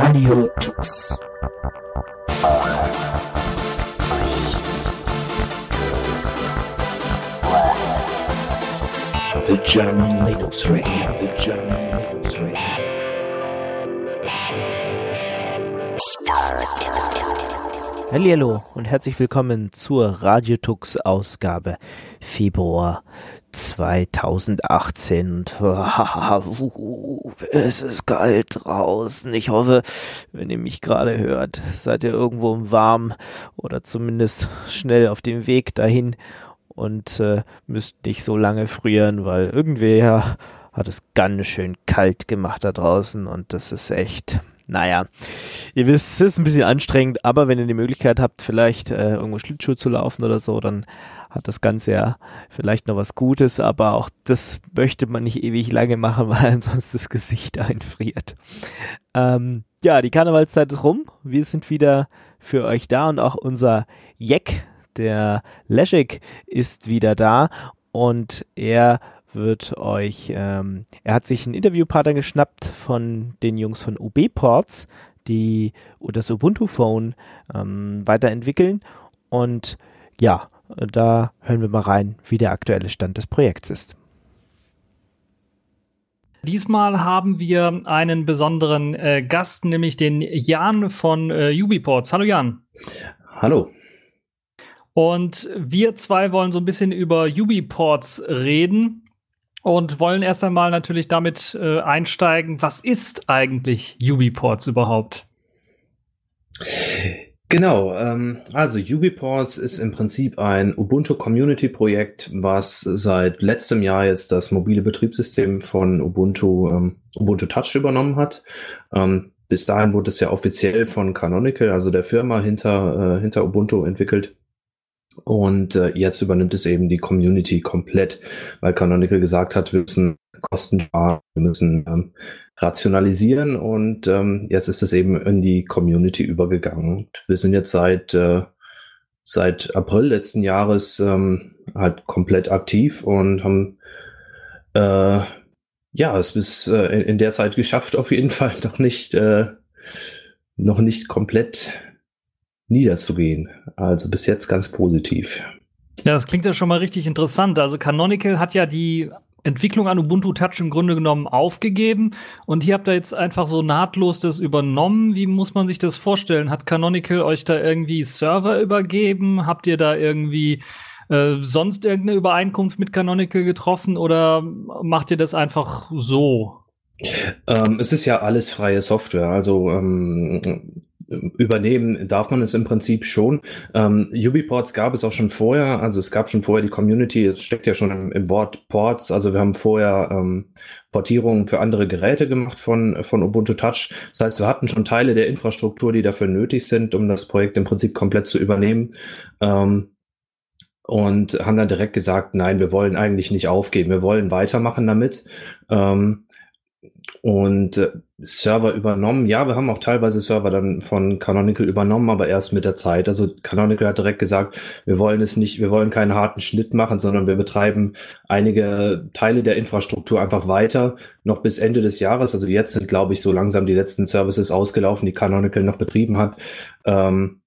Radio Tux. The German Linux Radio, the German Linux Radio. Hallo und herzlich willkommen zur Radiotux Ausgabe Februar 2018 und es ist kalt draußen. Ich hoffe, wenn ihr mich gerade hört, seid ihr irgendwo im Warm oder zumindest schnell auf dem Weg dahin und äh, müsst nicht so lange frieren, weil irgendwer hat es ganz schön kalt gemacht da draußen und das ist echt naja, ihr wisst, es ist ein bisschen anstrengend, aber wenn ihr die Möglichkeit habt, vielleicht äh, irgendwo Schlittschuh zu laufen oder so, dann hat das Ganze ja vielleicht noch was Gutes, aber auch das möchte man nicht ewig lange machen, weil ansonsten das Gesicht einfriert. Ähm, ja, die Karnevalszeit ist rum. Wir sind wieder für euch da und auch unser Jack, der Leszek, ist wieder da und er wird euch, ähm, er hat sich einen Interviewpartner geschnappt von den Jungs von UB Ports, die das Ubuntu Phone ähm, weiterentwickeln und ja, da hören wir mal rein, wie der aktuelle Stand des Projekts ist. Diesmal haben wir einen besonderen äh, Gast, nämlich den Jan von äh, Ubiports. Hallo Jan. Hallo. Und wir zwei wollen so ein bisschen über Ubiports reden und wollen erst einmal natürlich damit äh, einsteigen, was ist eigentlich Ubiports überhaupt? Genau, ähm, also Ubiports ist im Prinzip ein Ubuntu Community Projekt, was seit letztem Jahr jetzt das mobile Betriebssystem von Ubuntu, ähm, Ubuntu Touch übernommen hat. Ähm, bis dahin wurde es ja offiziell von Canonical, also der Firma hinter, äh, hinter Ubuntu entwickelt. Und äh, jetzt übernimmt es eben die Community komplett, weil Canonical gesagt hat, wir müssen Kosten sparen, wir müssen ähm, rationalisieren und ähm, jetzt ist es eben in die Community übergegangen. Wir sind jetzt seit, äh, seit April letzten Jahres ähm, halt komplett aktiv und haben äh, ja es bis äh, in, in der Zeit geschafft, auf jeden Fall noch nicht, äh, noch nicht komplett niederzugehen. Also bis jetzt ganz positiv. Ja, das klingt ja schon mal richtig interessant. Also Canonical hat ja die Entwicklung an Ubuntu Touch im Grunde genommen aufgegeben und hier habt ihr jetzt einfach so nahtlos das übernommen. Wie muss man sich das vorstellen? Hat Canonical euch da irgendwie Server übergeben? Habt ihr da irgendwie äh, sonst irgendeine Übereinkunft mit Canonical getroffen oder macht ihr das einfach so? Ähm, es ist ja alles freie Software. Also ähm, übernehmen darf man es im Prinzip schon. Ähm, Ubiports gab es auch schon vorher, also es gab schon vorher die Community, es steckt ja schon im, im Wort Ports, also wir haben vorher ähm, Portierungen für andere Geräte gemacht von, von Ubuntu Touch. Das heißt, wir hatten schon Teile der Infrastruktur, die dafür nötig sind, um das Projekt im Prinzip komplett zu übernehmen. Ähm, und haben dann direkt gesagt, nein, wir wollen eigentlich nicht aufgeben, wir wollen weitermachen damit. Ähm, und äh, Server übernommen. Ja, wir haben auch teilweise Server dann von Canonical übernommen, aber erst mit der Zeit. Also Canonical hat direkt gesagt, wir wollen es nicht, wir wollen keinen harten Schnitt machen, sondern wir betreiben einige Teile der Infrastruktur einfach weiter, noch bis Ende des Jahres. Also jetzt sind, glaube ich, so langsam die letzten Services ausgelaufen, die Canonical noch betrieben hat. Ähm,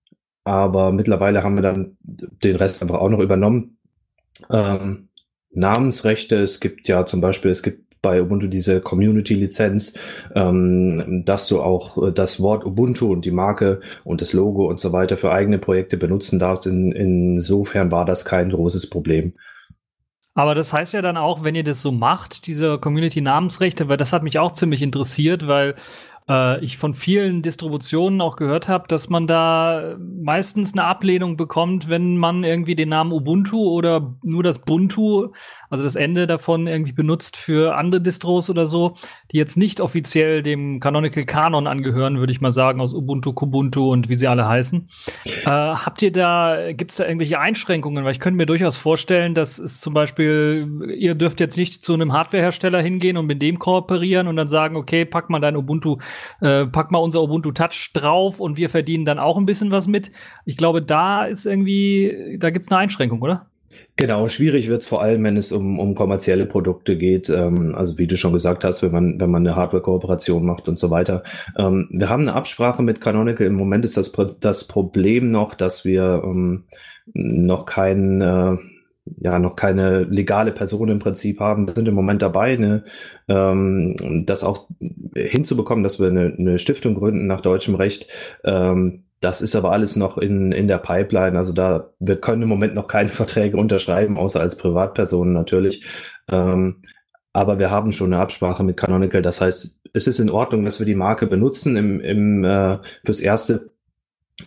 aber mittlerweile haben wir dann den Rest einfach auch noch übernommen. Ähm, Namensrechte, es gibt ja zum Beispiel, es gibt bei Ubuntu diese Community-Lizenz, ähm, dass du auch äh, das Wort Ubuntu und die Marke und das Logo und so weiter für eigene Projekte benutzen darfst. In, insofern war das kein großes Problem. Aber das heißt ja dann auch, wenn ihr das so macht, diese Community-Namensrechte, weil das hat mich auch ziemlich interessiert, weil äh, ich von vielen Distributionen auch gehört habe, dass man da meistens eine Ablehnung bekommt, wenn man irgendwie den Namen Ubuntu oder nur das Buntu also das Ende davon irgendwie benutzt für andere Distros oder so, die jetzt nicht offiziell dem Canonical Kanon angehören, würde ich mal sagen, aus Ubuntu, Kubuntu und wie sie alle heißen. Äh, habt ihr da, gibt es da irgendwelche Einschränkungen? Weil ich könnte mir durchaus vorstellen, dass es zum Beispiel, ihr dürft jetzt nicht zu einem Hardwarehersteller hingehen und mit dem kooperieren und dann sagen, okay, pack mal dein Ubuntu, äh, pack mal unser Ubuntu Touch drauf und wir verdienen dann auch ein bisschen was mit. Ich glaube, da ist irgendwie, da gibt es eine Einschränkung, oder? Genau, schwierig wird es vor allem, wenn es um, um kommerzielle Produkte geht. Ähm, also wie du schon gesagt hast, wenn man, wenn man eine Hardware-Kooperation macht und so weiter. Ähm, wir haben eine Absprache mit Canonical. Im Moment ist das, das Problem noch, dass wir ähm, noch kein äh, ja noch keine legale Person im Prinzip haben. Wir sind im Moment dabei, eine, ähm, das auch hinzubekommen, dass wir eine, eine Stiftung gründen nach deutschem Recht. Ähm, das ist aber alles noch in, in der Pipeline. Also da, wir können im Moment noch keine Verträge unterschreiben, außer als Privatpersonen natürlich. Ähm, aber wir haben schon eine Absprache mit Canonical. Das heißt, es ist in Ordnung, dass wir die Marke benutzen im, im, äh, fürs erste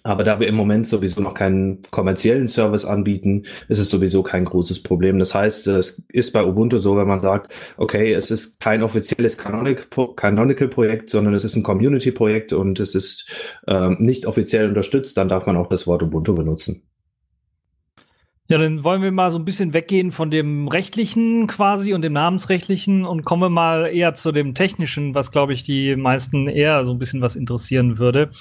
aber da wir im Moment sowieso noch keinen kommerziellen Service anbieten, ist es sowieso kein großes Problem. Das heißt, es ist bei Ubuntu so, wenn man sagt, okay, es ist kein offizielles Canonical-Projekt, sondern es ist ein Community-Projekt und es ist ähm, nicht offiziell unterstützt, dann darf man auch das Wort Ubuntu benutzen. Ja, dann wollen wir mal so ein bisschen weggehen von dem rechtlichen quasi und dem namensrechtlichen und kommen wir mal eher zu dem technischen, was glaube ich die meisten eher so ein bisschen was interessieren würde.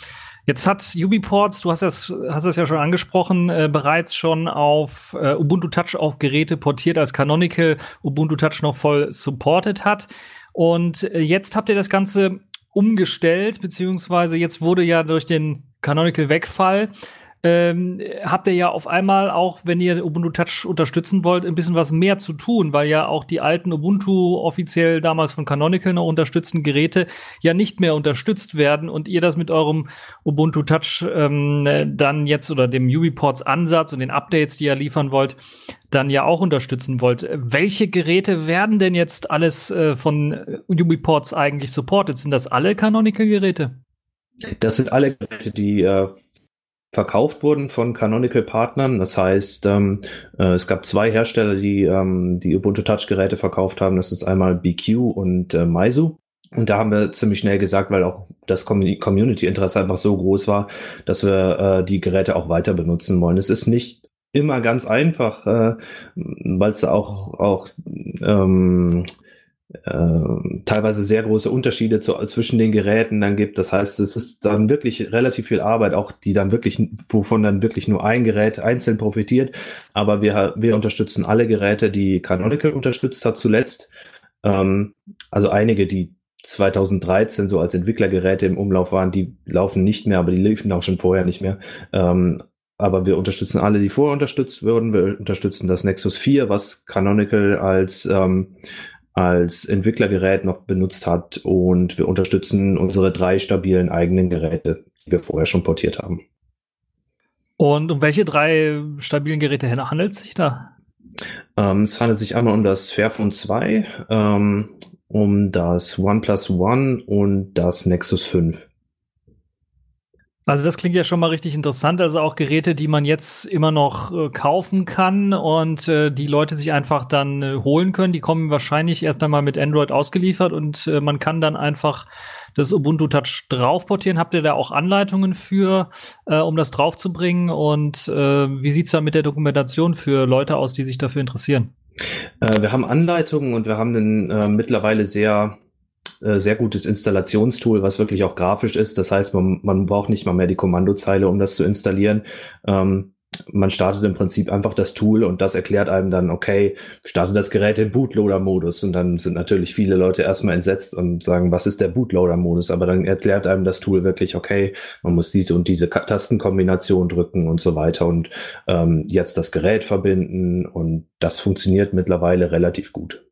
Jetzt hat Ubiports, du hast das, hast das ja schon angesprochen, äh, bereits schon auf äh, Ubuntu Touch auf Geräte portiert, als Canonical Ubuntu Touch noch voll supported hat. Und äh, jetzt habt ihr das Ganze umgestellt, beziehungsweise jetzt wurde ja durch den Canonical Wegfall ähm, habt ihr ja auf einmal auch, wenn ihr Ubuntu Touch unterstützen wollt, ein bisschen was mehr zu tun, weil ja auch die alten Ubuntu offiziell damals von Canonical noch unterstützten Geräte ja nicht mehr unterstützt werden und ihr das mit eurem Ubuntu Touch ähm, dann jetzt oder dem UbiPorts Ansatz und den Updates, die ihr liefern wollt, dann ja auch unterstützen wollt. Welche Geräte werden denn jetzt alles äh, von UbiPorts eigentlich supported? Sind das alle Canonical Geräte? Das sind alle Geräte, die äh, verkauft wurden von Canonical Partnern. Das heißt, ähm, äh, es gab zwei Hersteller, die ähm, die Ubuntu Touch Geräte verkauft haben. Das ist einmal BQ und äh, Meizu. Und da haben wir ziemlich schnell gesagt, weil auch das Community-Interesse einfach so groß war, dass wir äh, die Geräte auch weiter benutzen wollen. Es ist nicht immer ganz einfach, äh, weil es auch auch ähm, äh, teilweise sehr große Unterschiede zu, zwischen den Geräten dann gibt. Das heißt, es ist dann wirklich relativ viel Arbeit, auch die dann wirklich, wovon dann wirklich nur ein Gerät einzeln profitiert. Aber wir, wir unterstützen alle Geräte, die Canonical unterstützt hat zuletzt. Ähm, also einige, die 2013 so als Entwicklergeräte im Umlauf waren, die laufen nicht mehr, aber die liefen auch schon vorher nicht mehr. Ähm, aber wir unterstützen alle, die vorher unterstützt wurden. Wir unterstützen das Nexus 4, was Canonical als ähm, als Entwicklergerät noch benutzt hat und wir unterstützen unsere drei stabilen eigenen Geräte, die wir vorher schon portiert haben. Und um welche drei stabilen Geräte handelt es sich da? Ähm, es handelt sich einmal um das Fairphone 2, ähm, um das OnePlus One und das Nexus 5. Also das klingt ja schon mal richtig interessant. Also auch Geräte, die man jetzt immer noch äh, kaufen kann und äh, die Leute sich einfach dann äh, holen können. Die kommen wahrscheinlich erst einmal mit Android ausgeliefert und äh, man kann dann einfach das Ubuntu Touch draufportieren. Habt ihr da auch Anleitungen für, äh, um das draufzubringen? Und äh, wie sieht's da mit der Dokumentation für Leute aus, die sich dafür interessieren? wir haben Anleitungen und wir haben einen mittlerweile sehr äh, sehr gutes Installationstool, was wirklich auch grafisch ist. Das heißt, man, man braucht nicht mal mehr die Kommandozeile, um das zu installieren. Ähm, man startet im Prinzip einfach das Tool und das erklärt einem dann, okay, starte das Gerät im Bootloader-Modus. Und dann sind natürlich viele Leute erstmal entsetzt und sagen, was ist der Bootloader-Modus? Aber dann erklärt einem das Tool wirklich, okay, man muss diese und diese Tastenkombination drücken und so weiter und ähm, jetzt das Gerät verbinden und das funktioniert mittlerweile relativ gut.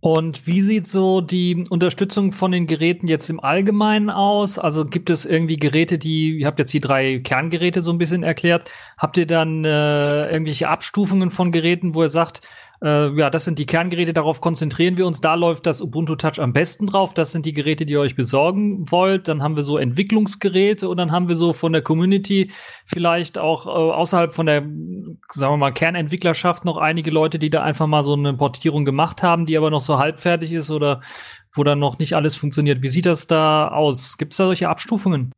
Und wie sieht so die Unterstützung von den Geräten jetzt im Allgemeinen aus? Also gibt es irgendwie Geräte, die, ihr habt jetzt die drei Kerngeräte so ein bisschen erklärt, habt ihr dann äh, irgendwelche Abstufungen von Geräten, wo ihr sagt, äh, ja, das sind die Kerngeräte, darauf konzentrieren wir uns. Da läuft das Ubuntu Touch am besten drauf. Das sind die Geräte, die ihr euch besorgen wollt. Dann haben wir so Entwicklungsgeräte und dann haben wir so von der Community vielleicht auch äh, außerhalb von der, sagen wir mal, Kernentwicklerschaft noch einige Leute, die da einfach mal so eine Portierung gemacht haben, die aber noch so halbfertig ist oder wo dann noch nicht alles funktioniert. Wie sieht das da aus? Gibt es da solche Abstufungen?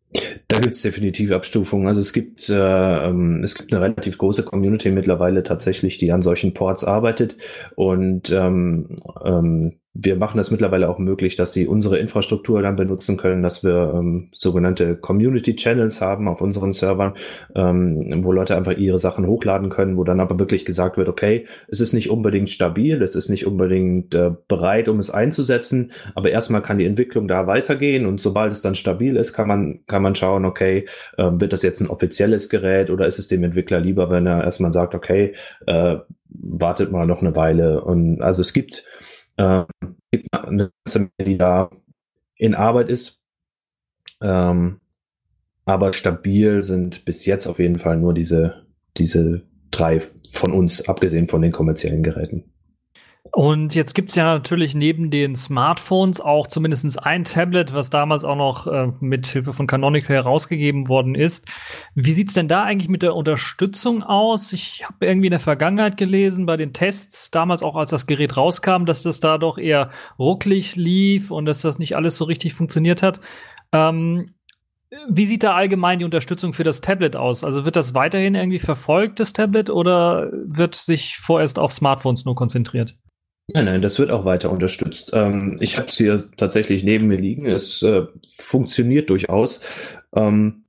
Da gibt es definitiv Abstufungen. Also es gibt äh, ähm, es gibt eine relativ große Community mittlerweile tatsächlich, die an solchen Ports arbeitet und ähm, ähm, wir machen das mittlerweile auch möglich, dass sie unsere Infrastruktur dann benutzen können, dass wir ähm, sogenannte Community Channels haben auf unseren Servern, ähm, wo Leute einfach ihre Sachen hochladen können, wo dann aber wirklich gesagt wird, okay, es ist nicht unbedingt stabil, es ist nicht unbedingt äh, bereit, um es einzusetzen, aber erstmal kann die Entwicklung da weitergehen und sobald es dann stabil ist, kann man, kann man schauen, okay, äh, wird das jetzt ein offizielles Gerät oder ist es dem Entwickler lieber, wenn er erstmal sagt, okay, äh, wartet mal noch eine Weile und also es gibt äh, gibt eine ganze Menge, die da in Arbeit ist. Ähm, aber stabil sind bis jetzt auf jeden Fall nur diese, diese drei von uns, abgesehen von den kommerziellen Geräten. Und jetzt gibt es ja natürlich neben den Smartphones auch zumindest ein Tablet, was damals auch noch äh, mit Hilfe von Canonical herausgegeben worden ist. Wie sieht's denn da eigentlich mit der Unterstützung aus? Ich habe irgendwie in der Vergangenheit gelesen, bei den Tests, damals auch als das Gerät rauskam, dass das da doch eher rucklig lief und dass das nicht alles so richtig funktioniert hat. Ähm, wie sieht da allgemein die Unterstützung für das Tablet aus? Also wird das weiterhin irgendwie verfolgt, das Tablet, oder wird sich vorerst auf Smartphones nur konzentriert? Nein, nein, das wird auch weiter unterstützt. Ähm, ich habe es hier tatsächlich neben mir liegen. Es äh, funktioniert durchaus. Ähm,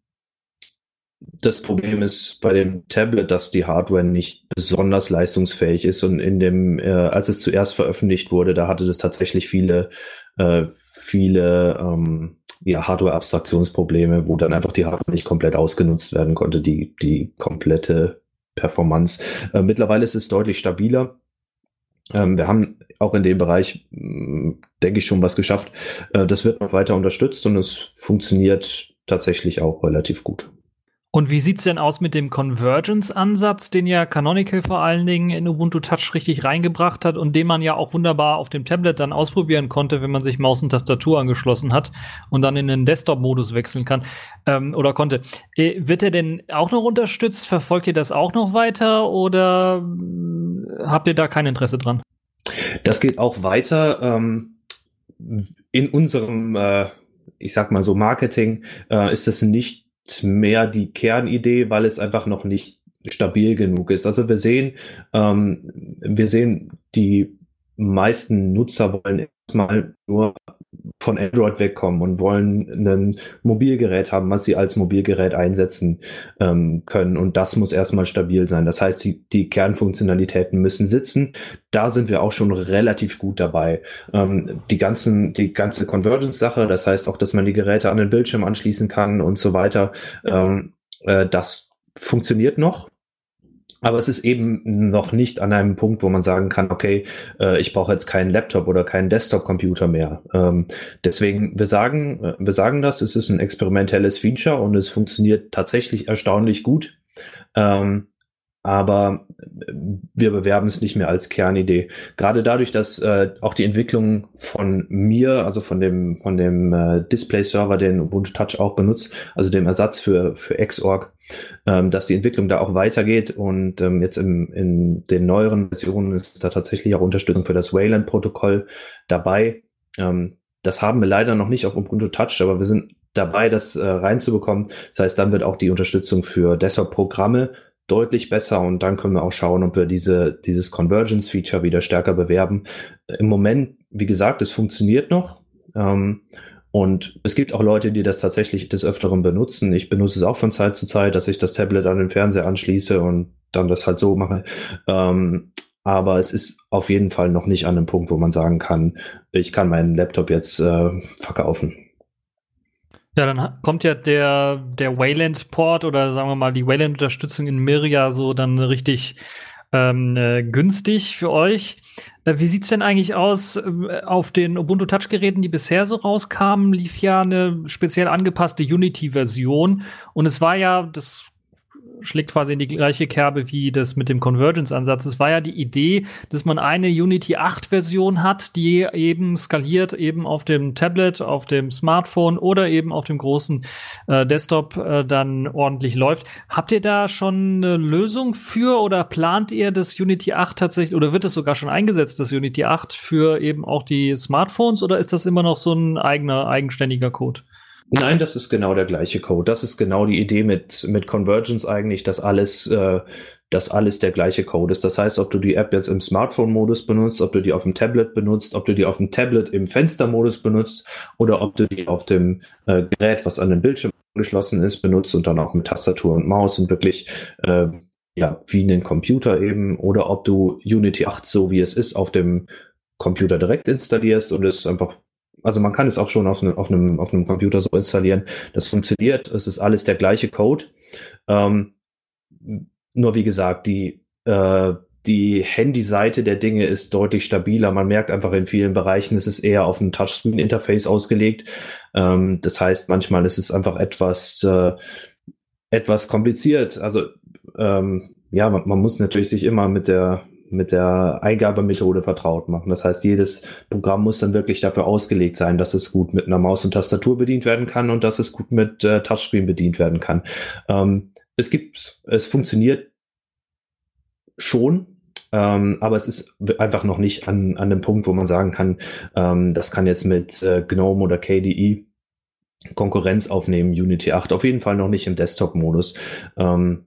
das Problem ist bei dem Tablet, dass die Hardware nicht besonders leistungsfähig ist und in dem, äh, als es zuerst veröffentlicht wurde, da hatte das tatsächlich viele, äh, viele ähm, ja, Hardware-Abstraktionsprobleme, wo dann einfach die Hardware nicht komplett ausgenutzt werden konnte, die, die komplette Performance. Äh, mittlerweile ist es deutlich stabiler. Ähm, wir haben auch in dem Bereich, mm, denke ich, schon was geschafft. Äh, das wird noch weiter unterstützt und es funktioniert tatsächlich auch relativ gut. Und wie sieht's denn aus mit dem Convergence-Ansatz, den ja Canonical vor allen Dingen in Ubuntu Touch richtig reingebracht hat und den man ja auch wunderbar auf dem Tablet dann ausprobieren konnte, wenn man sich Maus und Tastatur angeschlossen hat und dann in den Desktop-Modus wechseln kann ähm, oder konnte. Äh, wird er denn auch noch unterstützt? Verfolgt ihr das auch noch weiter oder äh, habt ihr da kein Interesse dran? Das geht auch weiter. Ähm, in unserem, äh, ich sag mal so, Marketing äh, ist es nicht mehr die Kernidee, weil es einfach noch nicht stabil genug ist. Also wir sehen, ähm, wir sehen, die meisten Nutzer wollen erstmal nur von Android wegkommen und wollen ein Mobilgerät haben, was sie als Mobilgerät einsetzen ähm, können. Und das muss erstmal stabil sein. Das heißt, die, die Kernfunktionalitäten müssen sitzen. Da sind wir auch schon relativ gut dabei. Ähm, die ganzen, die ganze Convergence-Sache, das heißt auch, dass man die Geräte an den Bildschirm anschließen kann und so weiter, ähm, äh, das funktioniert noch. Aber es ist eben noch nicht an einem Punkt, wo man sagen kann, okay, äh, ich brauche jetzt keinen Laptop oder keinen Desktop-Computer mehr. Ähm, deswegen, wir sagen, äh, wir sagen das, es ist ein experimentelles Feature und es funktioniert tatsächlich erstaunlich gut. Ähm, aber äh, wir bewerben es nicht mehr als Kernidee. Gerade dadurch, dass äh, auch die Entwicklung von mir, also von dem von dem äh, Display-Server, den Ubuntu Touch auch benutzt, also dem Ersatz für für Xorg, ähm, dass die Entwicklung da auch weitergeht und ähm, jetzt im, in den neueren Versionen ist da tatsächlich auch Unterstützung für das Wayland-Protokoll dabei. Ähm, das haben wir leider noch nicht auf Ubuntu Touch, aber wir sind dabei, das äh, reinzubekommen. Das heißt, dann wird auch die Unterstützung für Desktop-Programme deutlich besser und dann können wir auch schauen, ob wir diese, dieses Convergence-Feature wieder stärker bewerben. Im Moment, wie gesagt, es funktioniert noch. Ähm, und es gibt auch Leute, die das tatsächlich des Öfteren benutzen. Ich benutze es auch von Zeit zu Zeit, dass ich das Tablet an den Fernseher anschließe und dann das halt so mache. Ähm, aber es ist auf jeden Fall noch nicht an einem Punkt, wo man sagen kann, ich kann meinen Laptop jetzt äh, verkaufen. Ja, dann kommt ja der, der Wayland-Port oder sagen wir mal die Wayland-Unterstützung in Miria so dann richtig ähm, äh, günstig für euch. Äh, wie sieht's denn eigentlich aus äh, auf den Ubuntu Touch-Geräten, die bisher so rauskamen? Lief ja eine speziell angepasste Unity-Version und es war ja, das schlägt quasi in die gleiche Kerbe wie das mit dem Convergence-Ansatz. Es war ja die Idee, dass man eine Unity 8-Version hat, die eben skaliert eben auf dem Tablet, auf dem Smartphone oder eben auf dem großen äh, Desktop äh, dann ordentlich läuft. Habt ihr da schon eine Lösung für oder plant ihr das Unity 8 tatsächlich oder wird es sogar schon eingesetzt, das Unity 8 für eben auch die Smartphones oder ist das immer noch so ein eigener, eigenständiger Code? Nein, das ist genau der gleiche Code. Das ist genau die Idee mit, mit Convergence eigentlich, dass alles äh, dass alles der gleiche Code ist. Das heißt, ob du die App jetzt im Smartphone-Modus benutzt, ob du die auf dem Tablet benutzt, ob du die auf dem Tablet im Fenster-Modus benutzt oder ob du die auf dem äh, Gerät, was an den Bildschirm angeschlossen ist, benutzt und dann auch mit Tastatur und Maus und wirklich äh, ja, wie einen Computer eben, oder ob du Unity 8 so wie es ist auf dem Computer direkt installierst und es einfach, also man kann es auch schon auf, ne, auf, einem, auf einem Computer so installieren. Das funktioniert, es ist alles der gleiche Code. Ähm, nur wie gesagt, die, äh, die Handy-Seite der Dinge ist deutlich stabiler. Man merkt einfach in vielen Bereichen, es ist eher auf ein Touchscreen-Interface ausgelegt. Ähm, das heißt, manchmal ist es einfach etwas, äh, etwas kompliziert. Also ähm, ja, man, man muss natürlich sich immer mit der mit der Eingabemethode vertraut machen. Das heißt, jedes Programm muss dann wirklich dafür ausgelegt sein, dass es gut mit einer Maus und Tastatur bedient werden kann und dass es gut mit äh, Touchscreen bedient werden kann. Ähm, es gibt, es funktioniert schon, ähm, aber es ist einfach noch nicht an, an dem Punkt, wo man sagen kann, ähm, das kann jetzt mit äh, GNOME oder KDE Konkurrenz aufnehmen, Unity 8. Auf jeden Fall noch nicht im Desktop-Modus. Ähm,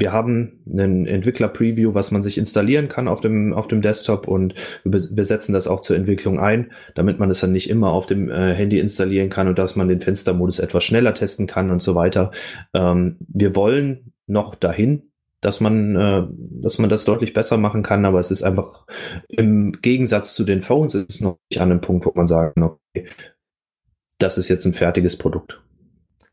wir haben einen Entwickler-Preview, was man sich installieren kann auf dem, auf dem Desktop und wir setzen das auch zur Entwicklung ein, damit man es dann nicht immer auf dem äh, Handy installieren kann und dass man den Fenstermodus etwas schneller testen kann und so weiter. Ähm, wir wollen noch dahin, dass man, äh, dass man das deutlich besser machen kann, aber es ist einfach im Gegensatz zu den Phones ist es noch nicht an einem Punkt, wo man sagen, okay, das ist jetzt ein fertiges Produkt.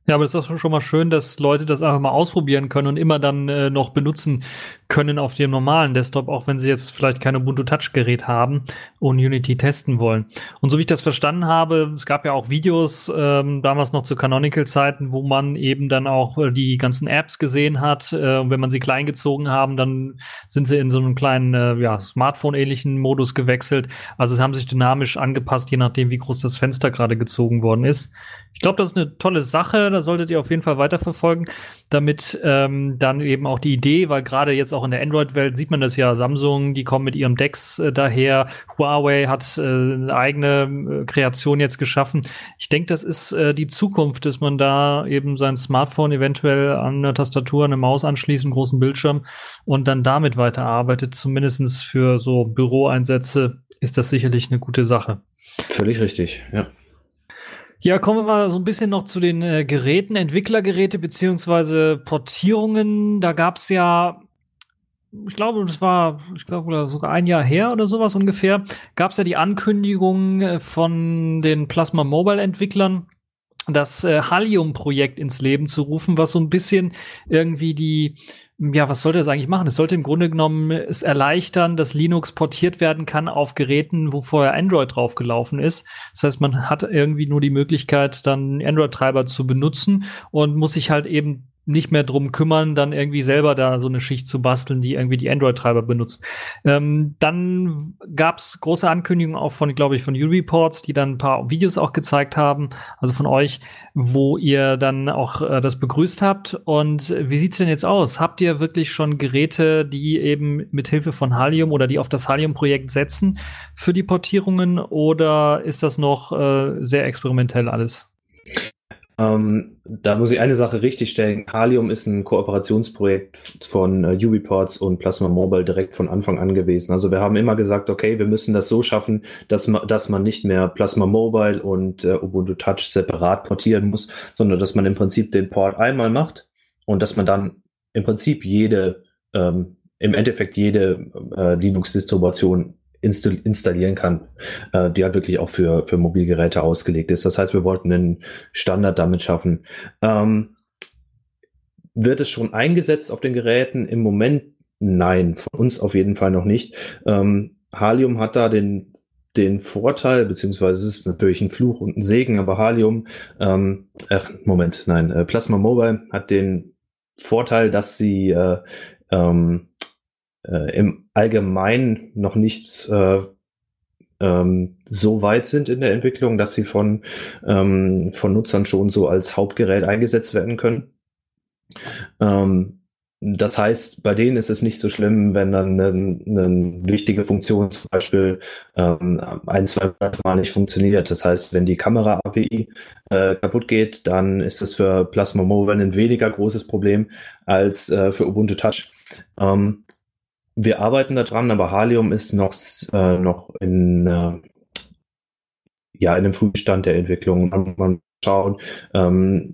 Ja, aber es ist schon mal schön, dass Leute das einfach mal ausprobieren können und immer dann äh, noch benutzen können auf dem normalen Desktop, auch wenn sie jetzt vielleicht kein Ubuntu Touch Gerät haben und Unity testen wollen. Und so wie ich das verstanden habe, es gab ja auch Videos ähm, damals noch zu Canonical Zeiten, wo man eben dann auch äh, die ganzen Apps gesehen hat. Äh, und wenn man sie klein gezogen haben, dann sind sie in so einem kleinen äh, ja, Smartphone-ähnlichen Modus gewechselt. Also es haben sich dynamisch angepasst, je nachdem, wie groß das Fenster gerade gezogen worden ist. Ich glaube, das ist eine tolle Sache. Da solltet ihr auf jeden Fall weiterverfolgen, damit ähm, dann eben auch die Idee, weil gerade jetzt auch in der Android-Welt sieht man das ja, Samsung, die kommen mit ihrem Dex äh, daher, Huawei hat äh, eine eigene äh, Kreation jetzt geschaffen. Ich denke, das ist äh, die Zukunft, dass man da eben sein Smartphone eventuell an eine Tastatur, eine Maus anschließt, einen großen Bildschirm und dann damit weiterarbeitet. Zumindestens für so Büroeinsätze ist das sicherlich eine gute Sache. Völlig richtig, ja. Ja, kommen wir mal so ein bisschen noch zu den äh, Geräten, Entwicklergeräte beziehungsweise Portierungen. Da gab's ja, ich glaube, das war, ich glaube, sogar ein Jahr her oder sowas ungefähr, gab's ja die Ankündigung äh, von den Plasma Mobile Entwicklern, das äh, Halium-Projekt ins Leben zu rufen, was so ein bisschen irgendwie die ja, was sollte das eigentlich machen? Es sollte im Grunde genommen es erleichtern, dass Linux portiert werden kann auf Geräten, wo vorher Android draufgelaufen ist. Das heißt, man hat irgendwie nur die Möglichkeit, dann Android-Treiber zu benutzen und muss sich halt eben nicht mehr drum kümmern, dann irgendwie selber da so eine Schicht zu basteln, die irgendwie die Android-Treiber benutzt. Ähm, dann gab's große Ankündigungen auch von, glaube ich, von U-Reports, die dann ein paar Videos auch gezeigt haben, also von euch, wo ihr dann auch äh, das begrüßt habt. Und wie sieht's denn jetzt aus? Habt ihr wirklich schon Geräte, die eben mit Hilfe von Halium oder die auf das Halium-Projekt setzen für die Portierungen oder ist das noch äh, sehr experimentell alles? Ähm, da muss ich eine Sache richtigstellen. Halium ist ein Kooperationsprojekt von äh, Ubiports und Plasma Mobile direkt von Anfang an gewesen. Also wir haben immer gesagt, okay, wir müssen das so schaffen, dass man, dass man nicht mehr Plasma Mobile und äh, Ubuntu Touch separat portieren muss, sondern dass man im Prinzip den Port einmal macht und dass man dann im Prinzip jede, ähm, im Endeffekt jede äh, Linux-Distribution installieren kann, äh, die halt wirklich auch für, für Mobilgeräte ausgelegt ist. Das heißt, wir wollten einen Standard damit schaffen. Ähm, wird es schon eingesetzt auf den Geräten? Im Moment nein, von uns auf jeden Fall noch nicht. Ähm, Halium hat da den den Vorteil, beziehungsweise es ist natürlich ein Fluch und ein Segen, aber Halium, ähm, ach, Moment, nein, äh, Plasma Mobile hat den Vorteil, dass sie äh, ähm, äh, im Allgemeinen noch nicht äh, ähm, so weit sind in der Entwicklung, dass sie von, ähm, von Nutzern schon so als Hauptgerät eingesetzt werden können. Ähm, das heißt, bei denen ist es nicht so schlimm, wenn dann eine, eine wichtige Funktion zum Beispiel ähm, ein, zwei Mal nicht funktioniert. Das heißt, wenn die Kamera-API äh, kaputt geht, dann ist es für Plasma Mobile ein weniger großes Problem als äh, für Ubuntu Touch. Ähm, wir arbeiten daran, aber Halium ist noch, äh, noch in, äh, ja, in einem Frühstand der Entwicklung. Man, man schauen, ähm,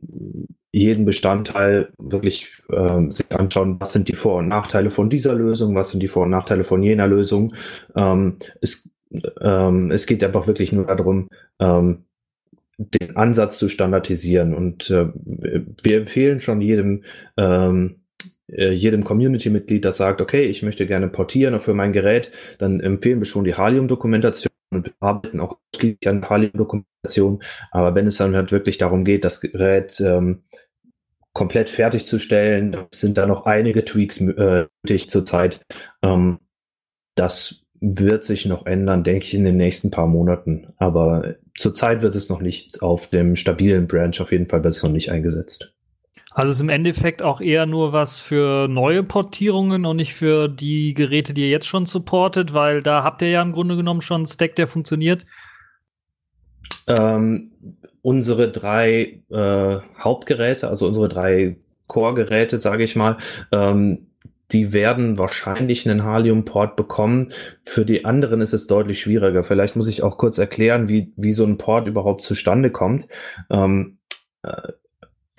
jeden Bestandteil wirklich äh, sich anschauen, was sind die Vor- und Nachteile von dieser Lösung, was sind die Vor- und Nachteile von jener Lösung. Ähm, es, ähm, es geht einfach wirklich nur darum, ähm, den Ansatz zu standardisieren. Und äh, wir empfehlen schon jedem, ähm, äh, jedem Community-Mitglied, das sagt, okay, ich möchte gerne portieren für mein Gerät, dann empfehlen wir schon die Halium-Dokumentation und wir arbeiten auch ausschließlich an Halium-Dokumentation. Aber wenn es dann halt wirklich darum geht, das Gerät ähm, komplett fertigzustellen, sind da noch einige Tweaks äh, nötig zurzeit. Ähm, das wird sich noch ändern, denke ich, in den nächsten paar Monaten. Aber zurzeit wird es noch nicht auf dem stabilen Branch, auf jeden Fall wird es noch nicht eingesetzt. Also ist im Endeffekt auch eher nur was für neue Portierungen und nicht für die Geräte, die ihr jetzt schon supportet, weil da habt ihr ja im Grunde genommen schon einen Stack, der funktioniert. Ähm, unsere drei äh, Hauptgeräte, also unsere drei Core-Geräte, sage ich mal, ähm, die werden wahrscheinlich einen Halium-Port bekommen. Für die anderen ist es deutlich schwieriger. Vielleicht muss ich auch kurz erklären, wie, wie so ein Port überhaupt zustande kommt. Ähm, äh,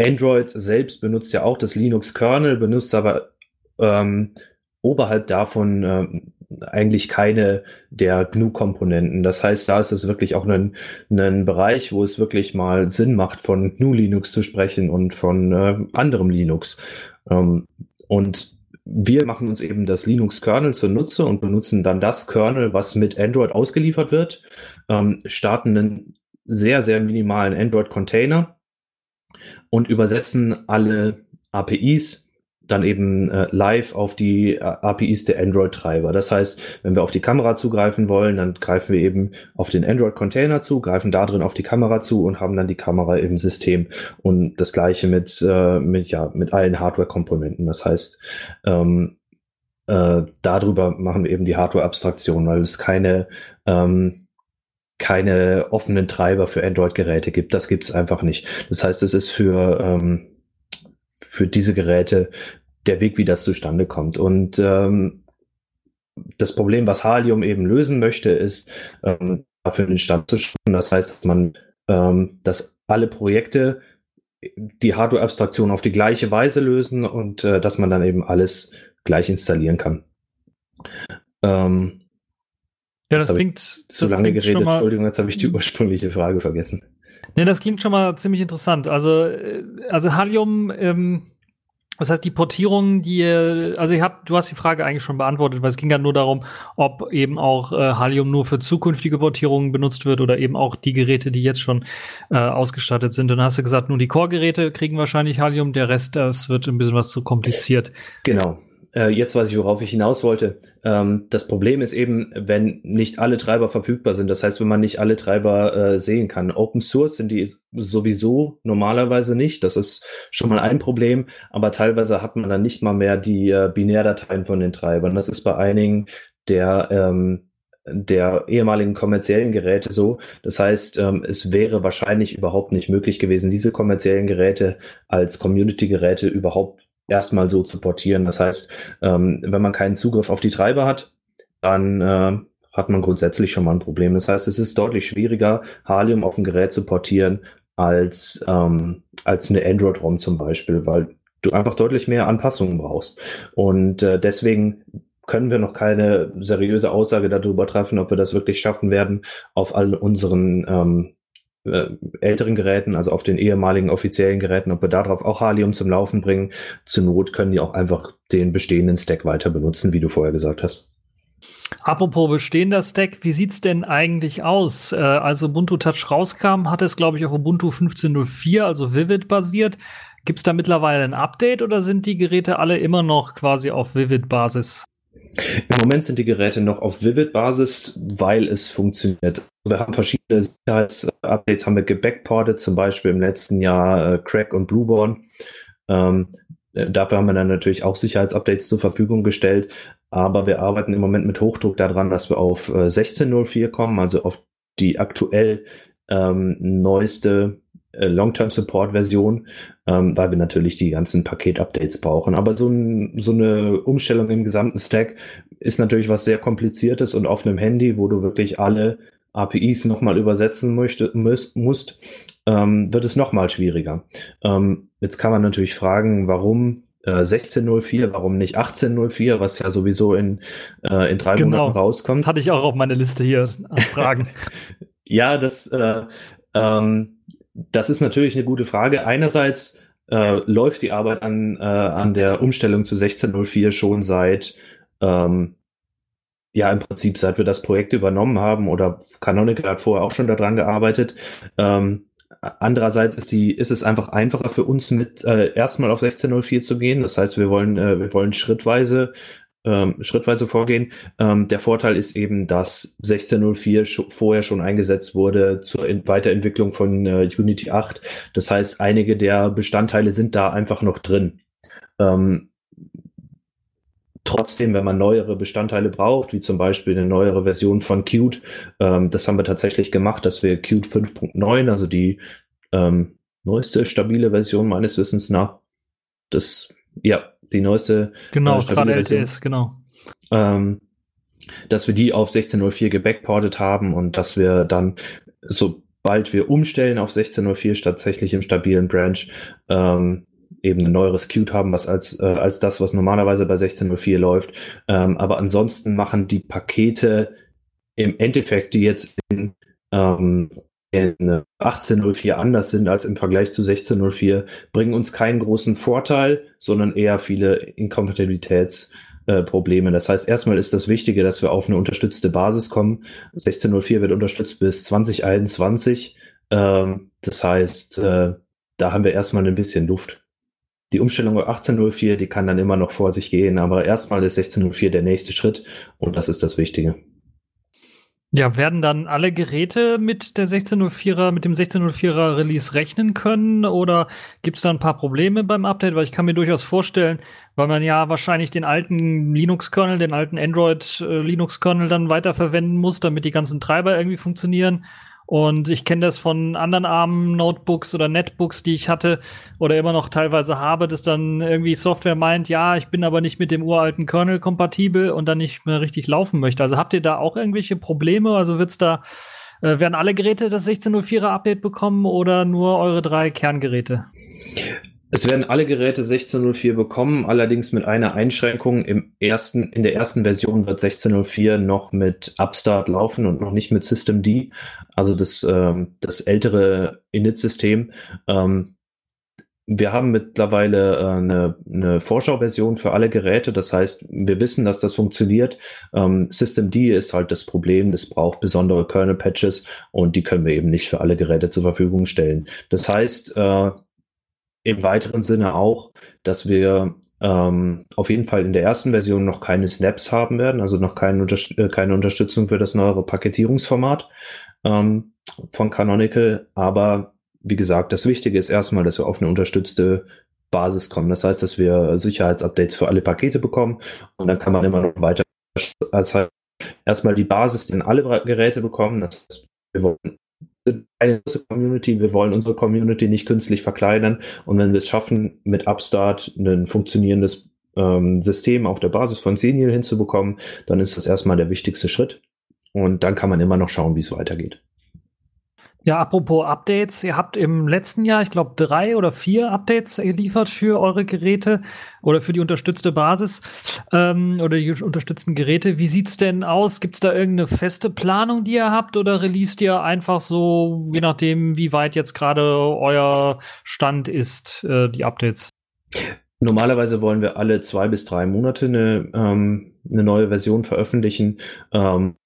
Android selbst benutzt ja auch das Linux-Kernel, benutzt aber ähm, oberhalb davon ähm, eigentlich keine der GNU-Komponenten. Das heißt, da ist es wirklich auch ein, ein Bereich, wo es wirklich mal Sinn macht, von GNU-Linux zu sprechen und von äh, anderem Linux. Ähm, und wir machen uns eben das Linux-Kernel zunutze und benutzen dann das Kernel, was mit Android ausgeliefert wird, ähm, starten einen sehr, sehr minimalen Android-Container und übersetzen alle APIs dann eben äh, live auf die äh, APIs der Android-Treiber. Das heißt, wenn wir auf die Kamera zugreifen wollen, dann greifen wir eben auf den Android-Container zu, greifen da drin auf die Kamera zu und haben dann die Kamera im System. Und das gleiche mit, äh, mit, ja, mit allen Hardware-Komponenten. Das heißt, ähm, äh, darüber machen wir eben die Hardware-Abstraktion, weil es keine ähm, keine offenen Treiber für Android-Geräte gibt. Das gibt es einfach nicht. Das heißt, es ist für, ähm, für diese Geräte der Weg, wie das zustande kommt. Und ähm, das Problem, was Halium eben lösen möchte, ist, ähm, dafür den Stand zu schaffen. Das heißt, dass man, ähm, dass alle Projekte die Hardware-Abstraktion auf die gleiche Weise lösen und äh, dass man dann eben alles gleich installieren kann. Ähm, ja, das klingt zu lange geredet. Mal, Entschuldigung, jetzt habe ich die ursprüngliche Frage vergessen. Ne, das klingt schon mal ziemlich interessant. Also, äh, also Halium, ähm, das heißt, die Portierung, die, also ich hab, du hast die Frage eigentlich schon beantwortet, weil es ging ja nur darum, ob eben auch äh, Halium nur für zukünftige Portierungen benutzt wird oder eben auch die Geräte, die jetzt schon äh, ausgestattet sind. Und dann hast du gesagt, nur die Core-Geräte kriegen wahrscheinlich Halium, der Rest, das wird ein bisschen was zu kompliziert. Genau, äh, jetzt weiß ich, worauf ich hinaus wollte. Ähm, das Problem ist eben, wenn nicht alle Treiber verfügbar sind. Das heißt, wenn man nicht alle Treiber äh, sehen kann. Open Source sind die sowieso normalerweise nicht. Das ist schon mal ein Problem. Aber teilweise hat man dann nicht mal mehr die äh, Binärdateien von den Treibern. Das ist bei einigen der ähm, der ehemaligen kommerziellen Geräte so. Das heißt, ähm, es wäre wahrscheinlich überhaupt nicht möglich gewesen, diese kommerziellen Geräte als Community-Geräte überhaupt erstmal so zu portieren. Das heißt, ähm, wenn man keinen Zugriff auf die Treiber hat, dann äh, hat man grundsätzlich schon mal ein Problem. Das heißt, es ist deutlich schwieriger, Halium auf ein Gerät zu portieren als, ähm, als eine Android-ROM zum Beispiel, weil du einfach deutlich mehr Anpassungen brauchst. Und äh, deswegen können wir noch keine seriöse Aussage darüber treffen, ob wir das wirklich schaffen werden, auf all unseren ähm, äh, älteren Geräten, also auf den ehemaligen offiziellen Geräten, ob wir darauf auch Halium zum Laufen bringen. Zur Not können die auch einfach den bestehenden Stack weiter benutzen, wie du vorher gesagt hast. Apropos bestehender Stack, wie sieht's denn eigentlich aus? Äh, als Ubuntu Touch rauskam, hat es, glaube ich, auf Ubuntu 15.04, also Vivid basiert. Gibt's da mittlerweile ein Update oder sind die Geräte alle immer noch quasi auf Vivid-Basis? Im Moment sind die Geräte noch auf Vivid-Basis, weil es funktioniert. Wir haben verschiedene Sicherheitsupdates, haben wir gebackportet, zum Beispiel im letzten Jahr äh, Crack und Blueborn. Ähm, äh, dafür haben wir dann natürlich auch Sicherheitsupdates zur Verfügung gestellt, aber wir arbeiten im Moment mit Hochdruck daran, dass wir auf äh, 16.04 kommen, also auf die aktuell ähm, neueste äh, Long-Term-Support-Version, ähm, weil wir natürlich die ganzen Paket-Updates brauchen. Aber so, ein, so eine Umstellung im gesamten Stack ist natürlich was sehr kompliziertes und auf einem Handy, wo du wirklich alle APIs nochmal übersetzen möchte, müsst, musst, ähm, wird es nochmal schwieriger. Ähm, jetzt kann man natürlich fragen, warum äh, 1604, warum nicht 1804, was ja sowieso in, äh, in drei genau. Monaten rauskommt. Das hatte ich auch auf meiner Liste hier an Fragen. ja, das, äh, ähm, das ist natürlich eine gute Frage. Einerseits äh, läuft die Arbeit an, äh, an der Umstellung zu 1604 schon seit ähm, ja, im Prinzip, seit wir das Projekt übernommen haben oder Canonical hat vorher auch schon daran gearbeitet. Ähm, andererseits ist die, ist es einfach einfacher für uns mit äh, erstmal auf 1604 zu gehen. Das heißt, wir wollen, äh, wir wollen schrittweise ähm, schrittweise vorgehen. Ähm, der Vorteil ist eben, dass 1604 sch vorher schon eingesetzt wurde zur In Weiterentwicklung von äh, Unity 8. Das heißt, einige der Bestandteile sind da einfach noch drin. Ähm, Trotzdem, wenn man neuere Bestandteile braucht, wie zum Beispiel eine neuere Version von Qt, ähm, das haben wir tatsächlich gemacht, dass wir Qt 5.9, also die ähm, neueste stabile Version meines Wissens nach, das, ja, die neueste genau, äh, stabile Version, LTS, genau. Ähm, dass wir die auf 16.04 gebackportet haben und dass wir dann, sobald wir umstellen auf 16.04 tatsächlich im stabilen Branch, ähm, eben ein neueres Qt haben, was als, äh, als das, was normalerweise bei 16.04 läuft. Ähm, aber ansonsten machen die Pakete im Endeffekt, die jetzt in, ähm, in 18.04 anders sind als im Vergleich zu 16.04, bringen uns keinen großen Vorteil, sondern eher viele Inkompatibilitätsprobleme. Äh, das heißt, erstmal ist das Wichtige, dass wir auf eine unterstützte Basis kommen. 16.04 wird unterstützt bis 2021. Ähm, das heißt, äh, da haben wir erstmal ein bisschen Luft die Umstellung auf 1804, die kann dann immer noch vor sich gehen, aber erstmal ist 1604 der nächste Schritt und das ist das Wichtige. Ja, werden dann alle Geräte mit der 1604er, mit dem 1604er Release rechnen können oder gibt es da ein paar Probleme beim Update? Weil ich kann mir durchaus vorstellen, weil man ja wahrscheinlich den alten Linux-Kernel, den alten Android-Linux-Kernel äh, dann weiterverwenden muss, damit die ganzen Treiber irgendwie funktionieren und ich kenne das von anderen armen Notebooks oder Netbooks, die ich hatte oder immer noch teilweise habe, dass dann irgendwie Software meint, ja, ich bin aber nicht mit dem uralten Kernel kompatibel und dann nicht mehr richtig laufen möchte. Also habt ihr da auch irgendwelche Probleme? Also wird's da, äh, werden alle Geräte das 16.04er Update bekommen oder nur eure drei Kerngeräte? Es werden alle Geräte 16.04 bekommen, allerdings mit einer Einschränkung. Im ersten, in der ersten Version wird 16.04 noch mit Upstart laufen und noch nicht mit Systemd, also das, ähm, das ältere Init-System. Ähm, wir haben mittlerweile äh, eine, eine Vorschauversion für alle Geräte. Das heißt, wir wissen, dass das funktioniert. Ähm, Systemd ist halt das Problem. Das braucht besondere Kernel-Patches und die können wir eben nicht für alle Geräte zur Verfügung stellen. Das heißt, äh, im weiteren Sinne auch, dass wir ähm, auf jeden Fall in der ersten Version noch keine Snaps haben werden, also noch keine, Unterst äh, keine Unterstützung für das neuere Paketierungsformat ähm, von Canonical. Aber wie gesagt, das Wichtige ist erstmal, dass wir auf eine unterstützte Basis kommen. Das heißt, dass wir Sicherheitsupdates für alle Pakete bekommen und dann kann man immer noch weiter. Heißt, erstmal die Basis, die alle Geräte bekommen. Das heißt, wir wollen sind eine große Community. Wir wollen unsere Community nicht künstlich verkleinern. Und wenn wir es schaffen, mit Upstart ein funktionierendes ähm, System auf der Basis von Senior hinzubekommen, dann ist das erstmal der wichtigste Schritt. Und dann kann man immer noch schauen, wie es weitergeht. Ja, apropos Updates, ihr habt im letzten Jahr, ich glaube, drei oder vier Updates geliefert für eure Geräte oder für die unterstützte Basis ähm, oder die unterstützten Geräte. Wie sieht's denn aus? Gibt's da irgendeine feste Planung, die ihr habt, oder released ihr einfach so, je nachdem, wie weit jetzt gerade euer Stand ist, äh, die Updates? Normalerweise wollen wir alle zwei bis drei Monate eine, ähm, eine neue Version veröffentlichen. Ähm,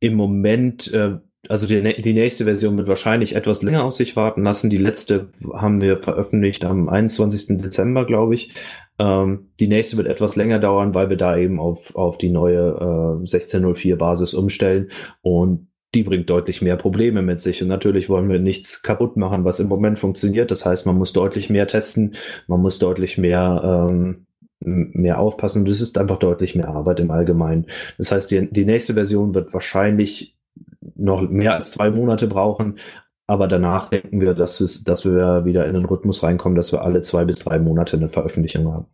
Im Moment äh, also die, die nächste Version wird wahrscheinlich etwas länger auf sich warten lassen. Die letzte haben wir veröffentlicht am 21. Dezember, glaube ich. Ähm, die nächste wird etwas länger dauern, weil wir da eben auf, auf die neue äh, 1604 Basis umstellen und die bringt deutlich mehr Probleme mit sich. Und natürlich wollen wir nichts kaputt machen, was im Moment funktioniert. Das heißt, man muss deutlich mehr testen, man muss deutlich mehr ähm, mehr aufpassen. Es ist einfach deutlich mehr Arbeit im Allgemeinen. Das heißt, die, die nächste Version wird wahrscheinlich noch mehr als zwei Monate brauchen. aber danach denken wir, dass, dass wir wieder in den Rhythmus reinkommen, dass wir alle zwei bis drei Monate eine Veröffentlichung haben.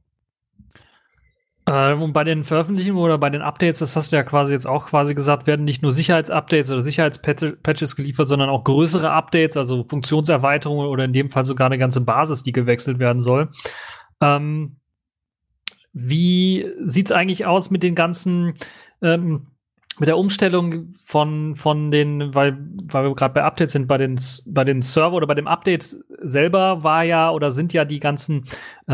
Ähm, und bei den Veröffentlichungen oder bei den Updates, das hast du ja quasi jetzt auch quasi gesagt, werden nicht nur Sicherheitsupdates oder Sicherheitspatches geliefert, sondern auch größere Updates, also Funktionserweiterungen oder in dem Fall sogar eine ganze Basis, die gewechselt werden soll. Ähm, wie sieht's eigentlich aus mit den ganzen ähm, mit der Umstellung von, von den, weil, weil wir gerade bei Updates sind, bei den, bei den Server oder bei dem Update selber war ja oder sind ja die ganzen,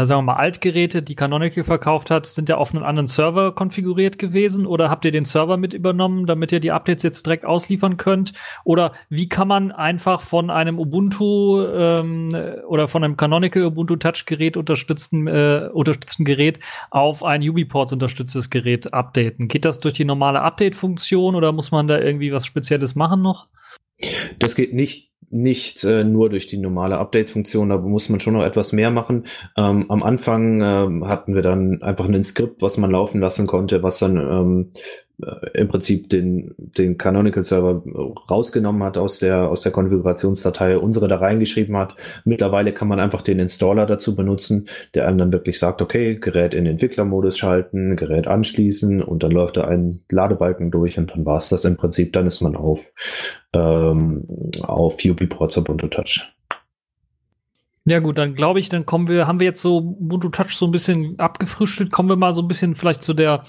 sagen wir mal, Altgeräte, die Canonical verkauft hat, sind ja auf einen anderen Server konfiguriert gewesen oder habt ihr den Server mit übernommen, damit ihr die Updates jetzt direkt ausliefern könnt? Oder wie kann man einfach von einem Ubuntu ähm, oder von einem Canonical Ubuntu Touch Gerät unterstützten, äh, unterstützten Gerät auf ein UbiPorts unterstütztes Gerät updaten? Geht das durch die normale Update-Funktion? Funktion oder muss man da irgendwie was Spezielles machen noch? Das geht nicht nicht äh, nur durch die normale Update-Funktion, da muss man schon noch etwas mehr machen. Ähm, am Anfang ähm, hatten wir dann einfach ein Skript, was man laufen lassen konnte, was dann ähm, äh, im Prinzip den, den Canonical Server rausgenommen hat aus der, aus der Konfigurationsdatei, unsere da reingeschrieben hat. Mittlerweile kann man einfach den Installer dazu benutzen, der einem dann wirklich sagt, okay, Gerät in Entwicklermodus schalten, Gerät anschließen und dann läuft da ein Ladebalken durch und dann war es das im Prinzip, dann ist man auf, ähm, auf UbiPorts Ubuntu Touch. Ja gut, dann glaube ich, dann kommen wir, haben wir jetzt so Ubuntu Touch so ein bisschen abgefrühstückt, kommen wir mal so ein bisschen vielleicht zu der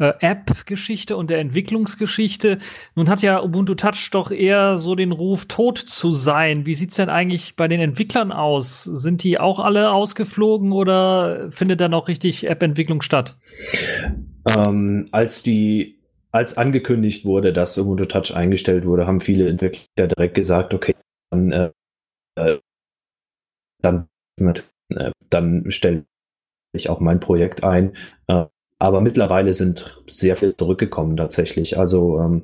äh, App-Geschichte und der Entwicklungsgeschichte. Nun hat ja Ubuntu Touch doch eher so den Ruf, tot zu sein. Wie sieht's denn eigentlich bei den Entwicklern aus? Sind die auch alle ausgeflogen oder findet da noch richtig App-Entwicklung statt? Ähm, als die als angekündigt wurde, dass Ubuntu Touch eingestellt wurde, haben viele Entwickler direkt gesagt, okay, dann, äh, äh dann, äh, dann stelle ich auch mein Projekt ein. Äh, aber mittlerweile sind sehr viele zurückgekommen tatsächlich. Also ähm,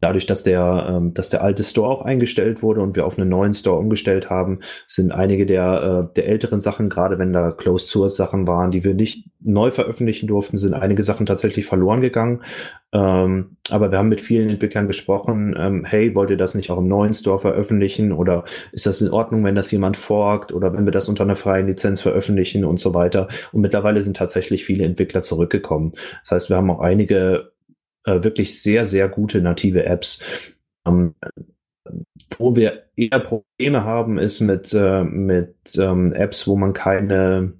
dadurch, dass der, ähm, dass der alte Store auch eingestellt wurde und wir auf einen neuen Store umgestellt haben, sind einige der, äh, der älteren Sachen, gerade wenn da Closed Source Sachen waren, die wir nicht neu veröffentlichen durften, sind einige Sachen tatsächlich verloren gegangen. Ähm, aber wir haben mit vielen Entwicklern gesprochen, ähm, hey, wollt ihr das nicht auch im neuen Store veröffentlichen oder ist das in Ordnung, wenn das jemand forkt oder wenn wir das unter einer freien Lizenz veröffentlichen und so weiter. Und mittlerweile sind tatsächlich viele Entwickler zurückgekommen. Das heißt, wir haben auch einige äh, wirklich sehr, sehr gute native Apps. Ähm, wo wir eher Probleme haben, ist mit, äh, mit ähm, Apps, wo man keine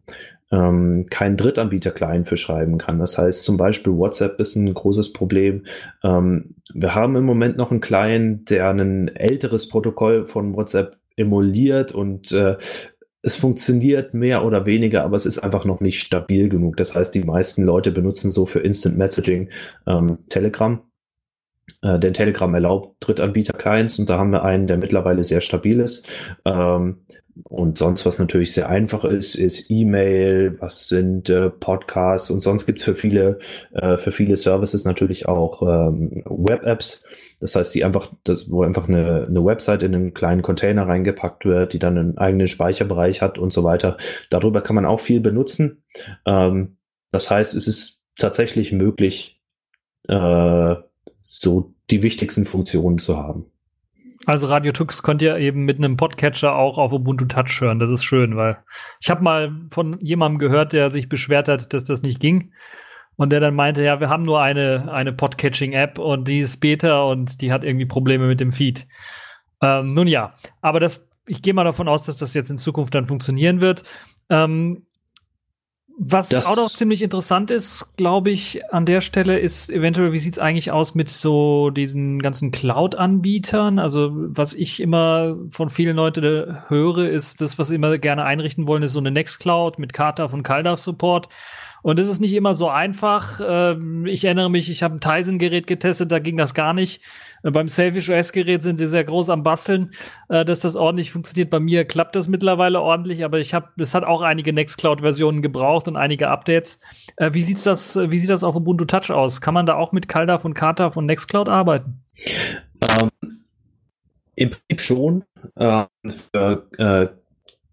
ähm, keinen Drittanbieter-Client für schreiben kann. Das heißt zum Beispiel WhatsApp ist ein großes Problem. Ähm, wir haben im Moment noch einen Client, der ein älteres Protokoll von WhatsApp emuliert und äh, es funktioniert mehr oder weniger, aber es ist einfach noch nicht stabil genug. Das heißt, die meisten Leute benutzen so für Instant Messaging ähm, Telegram. Äh, denn Telegram erlaubt Drittanbieter-Clients und da haben wir einen, der mittlerweile sehr stabil ist. Ähm, und sonst, was natürlich sehr einfach ist, ist E-Mail, was sind äh, Podcasts und sonst gibt's für viele, äh, für viele Services natürlich auch ähm, Web-Apps. Das heißt, die einfach, das, wo einfach eine, eine Website in einen kleinen Container reingepackt wird, die dann einen eigenen Speicherbereich hat und so weiter. Darüber kann man auch viel benutzen. Ähm, das heißt, es ist tatsächlich möglich, äh, so die wichtigsten Funktionen zu haben. Also Radio Tux könnt ihr eben mit einem Podcatcher auch auf Ubuntu Touch hören. Das ist schön, weil ich habe mal von jemandem gehört, der sich beschwert hat, dass das nicht ging. Und der dann meinte, ja, wir haben nur eine, eine Podcatching-App und die ist Beta und die hat irgendwie Probleme mit dem Feed. Ähm, nun ja, aber das, ich gehe mal davon aus, dass das jetzt in Zukunft dann funktionieren wird. Ähm, was das auch noch ziemlich interessant ist, glaube ich, an der Stelle ist eventuell, wie sieht's eigentlich aus mit so diesen ganzen Cloud-Anbietern? Also, was ich immer von vielen Leuten höre, ist das, was sie immer gerne einrichten wollen, ist so eine Nextcloud mit Kata von Kaldaf Support. Und es ist nicht immer so einfach. Ähm, ich erinnere mich, ich habe ein Tizen-Gerät getestet, da ging das gar nicht. Äh, beim Selfish OS-Gerät sind sie sehr groß am Basteln, äh, dass das ordentlich funktioniert. Bei mir klappt das mittlerweile ordentlich, aber ich habe, es hat auch einige Nextcloud-Versionen gebraucht und einige Updates. Äh, wie sieht's das, wie sieht das auf Ubuntu Touch aus? Kann man da auch mit CalDAV und KTAV und Nextcloud arbeiten? Ähm, Im Prinzip schon. Äh, für, äh,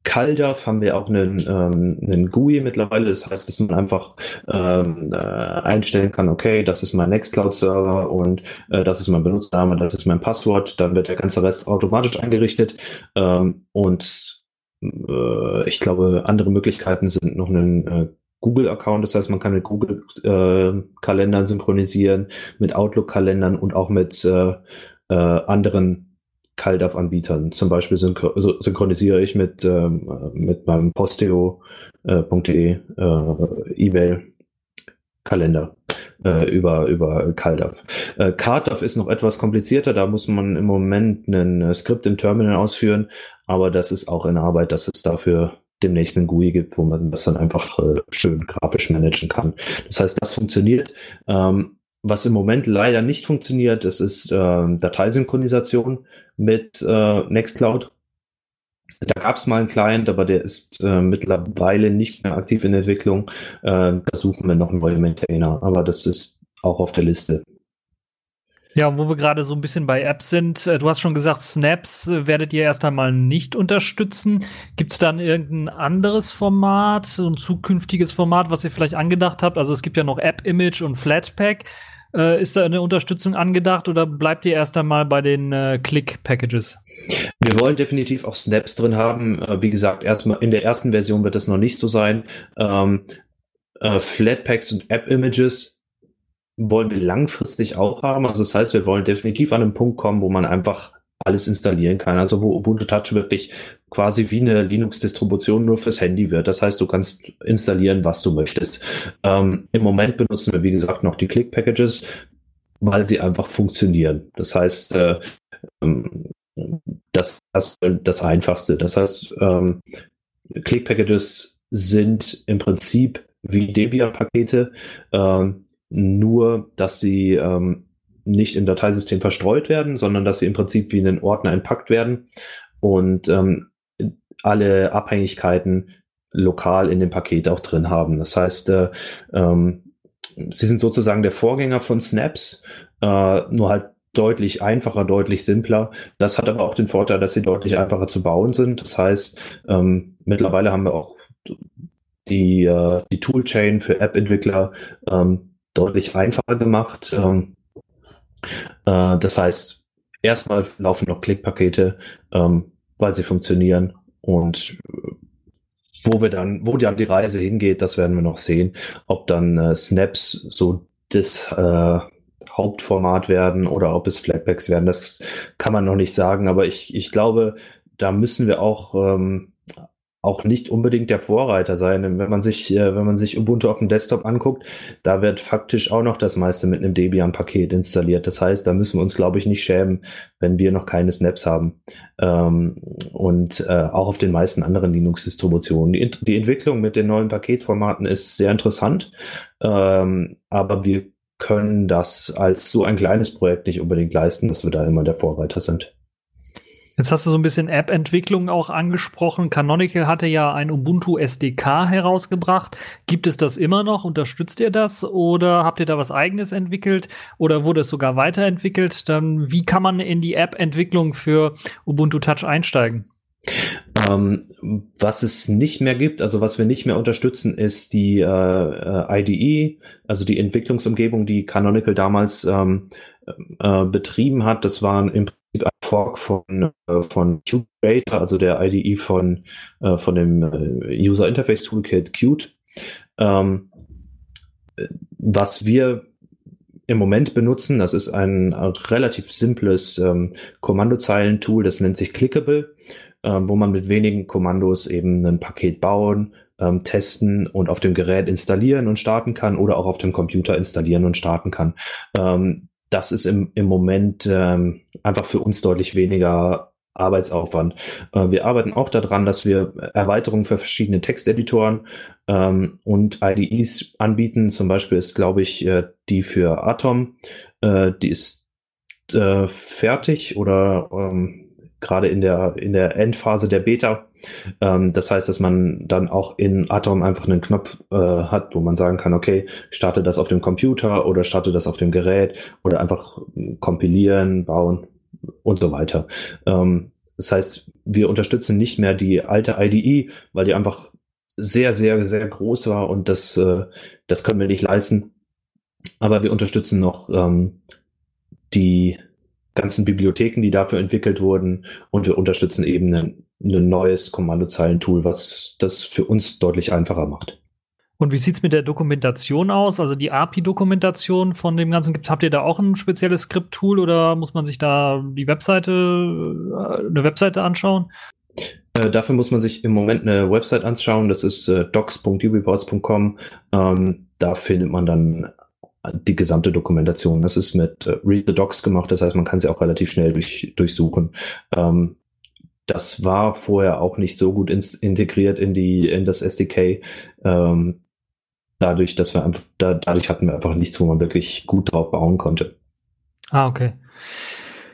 CalDAV haben wir auch einen, ähm, einen GUI mittlerweile. Das heißt, dass man einfach ähm, äh, einstellen kann, okay, das ist mein Nextcloud-Server und äh, das ist mein Benutzername, das ist mein Passwort. Dann wird der ganze Rest automatisch eingerichtet. Ähm, und äh, ich glaube, andere Möglichkeiten sind noch einen äh, Google-Account. Das heißt, man kann mit Google-Kalendern äh, synchronisieren, mit Outlook-Kalendern und auch mit äh, äh, anderen CalDAV-Anbietern. Zum Beispiel synchro synchronisiere ich mit, ähm, mit meinem posteo.de äh, äh, E-Mail-Kalender äh, über, über CalDAV. Äh, CardDAV ist noch etwas komplizierter, da muss man im Moment ein äh, Skript im Terminal ausführen, aber das ist auch in Arbeit, dass es dafür demnächst einen GUI gibt, wo man das dann einfach äh, schön grafisch managen kann. Das heißt, das funktioniert. Ähm, was im Moment leider nicht funktioniert, das ist äh, Dateisynchronisation mit äh, Nextcloud. Da gab es mal einen Client, aber der ist äh, mittlerweile nicht mehr aktiv in Entwicklung. Äh, da suchen wir noch einen neuen Maintainer, aber das ist auch auf der Liste. Ja, wo wir gerade so ein bisschen bei Apps sind, äh, du hast schon gesagt, Snaps äh, werdet ihr erst einmal nicht unterstützen. Gibt es dann irgendein anderes Format, so ein zukünftiges Format, was ihr vielleicht angedacht habt? Also es gibt ja noch App-Image und Flatpak. Äh, ist da eine Unterstützung angedacht oder bleibt ihr erst einmal bei den äh, Click-Packages? Wir wollen definitiv auch Snaps drin haben. Äh, wie gesagt, erstmal in der ersten Version wird das noch nicht so sein. Ähm, äh, Flatpaks und App-Images wollen wir langfristig auch haben. Also das heißt, wir wollen definitiv an einen Punkt kommen, wo man einfach alles installieren kann. Also wo Ubuntu Touch wirklich quasi wie eine Linux-Distribution nur fürs Handy wird. Das heißt, du kannst installieren, was du möchtest. Ähm, Im Moment benutzen wir, wie gesagt, noch die Click-Packages, weil sie einfach funktionieren. Das heißt, äh, ähm, das, das, das Einfachste. Das heißt, ähm, Click-Packages sind im Prinzip wie Debian-Pakete, ähm, nur dass sie ähm, nicht im Dateisystem verstreut werden, sondern dass sie im Prinzip wie in den Ordner entpackt werden und ähm, alle Abhängigkeiten lokal in dem Paket auch drin haben. Das heißt, äh, ähm, sie sind sozusagen der Vorgänger von Snaps, äh, nur halt deutlich einfacher, deutlich simpler. Das hat aber auch den Vorteil, dass sie deutlich einfacher zu bauen sind. Das heißt, ähm, mittlerweile haben wir auch die, äh, die Toolchain für App-Entwickler ähm, deutlich einfacher gemacht. Ähm, äh, das heißt, erstmal laufen noch Klickpakete, ähm, weil sie funktionieren und äh, wo wir dann, wo dann die Reise hingeht, das werden wir noch sehen. Ob dann äh, Snaps so das äh, Hauptformat werden oder ob es Flatpaks werden, das kann man noch nicht sagen. Aber ich, ich glaube, da müssen wir auch ähm, auch nicht unbedingt der Vorreiter sein. Wenn man sich, äh, wenn man sich Ubuntu auf dem Desktop anguckt, da wird faktisch auch noch das meiste mit einem Debian-Paket installiert. Das heißt, da müssen wir uns, glaube ich, nicht schämen, wenn wir noch keine Snaps haben. Ähm, und äh, auch auf den meisten anderen Linux-Distributionen. Die, die, Entwicklung mit den neuen Paketformaten ist sehr interessant, ähm, aber wir können das als so ein kleines Projekt nicht unbedingt leisten, dass wir da immer der Vorreiter sind. Jetzt hast du so ein bisschen App-Entwicklung auch angesprochen. Canonical hatte ja ein Ubuntu SDK herausgebracht. Gibt es das immer noch? Unterstützt ihr das? Oder habt ihr da was eigenes entwickelt? Oder wurde es sogar weiterentwickelt? Dann, wie kann man in die App-Entwicklung für Ubuntu Touch einsteigen? Ähm, was es nicht mehr gibt, also was wir nicht mehr unterstützen, ist die äh, IDE, also die Entwicklungsumgebung, die Canonical damals ähm, äh, betrieben hat. Das waren im ein Fork von, äh, von Qt also der IDE von, äh, von dem äh, User Interface Toolkit Qt. Ähm, was wir im Moment benutzen, das ist ein relativ simples ähm, Kommandozeilen-Tool, das nennt sich Clickable, äh, wo man mit wenigen Kommandos eben ein Paket bauen, ähm, testen und auf dem Gerät installieren und starten kann oder auch auf dem Computer installieren und starten kann. Ähm, das ist im, im Moment ähm, einfach für uns deutlich weniger Arbeitsaufwand. Äh, wir arbeiten auch daran, dass wir Erweiterungen für verschiedene Texteditoren ähm, und IDEs anbieten. Zum Beispiel ist, glaube ich, äh, die für Atom, äh, die ist äh, fertig oder ähm, gerade in der, in der Endphase der Beta. Ähm, das heißt, dass man dann auch in Atom einfach einen Knopf äh, hat, wo man sagen kann, okay, starte das auf dem Computer oder starte das auf dem Gerät oder einfach kompilieren, bauen und so weiter. Ähm, Das heißt, wir unterstützen nicht mehr die alte IDE, weil die einfach sehr, sehr, sehr groß war und das, äh, das können wir nicht leisten. Aber wir unterstützen noch ähm, die ganzen Bibliotheken, die dafür entwickelt wurden und wir unterstützen eben ein, ein neues Kommandozeilentool, was das für uns deutlich einfacher macht. Und wie sieht es mit der Dokumentation aus? Also die API-Dokumentation von dem Ganzen gibt, habt ihr da auch ein spezielles Skript-Tool oder muss man sich da die Webseite, äh, eine Webseite anschauen? Äh, dafür muss man sich im Moment eine Website anschauen. Das ist äh, docs.ubiports.com. Ähm, da findet man dann die gesamte Dokumentation. Das ist mit äh, Read the Docs gemacht, das heißt, man kann sie auch relativ schnell durch, durchsuchen. Ähm, das war vorher auch nicht so gut ins, integriert in die in das SDK. Ähm, dadurch, dass wir einfach, da, dadurch hatten wir einfach nichts, wo man wirklich gut drauf bauen konnte. Ah, okay.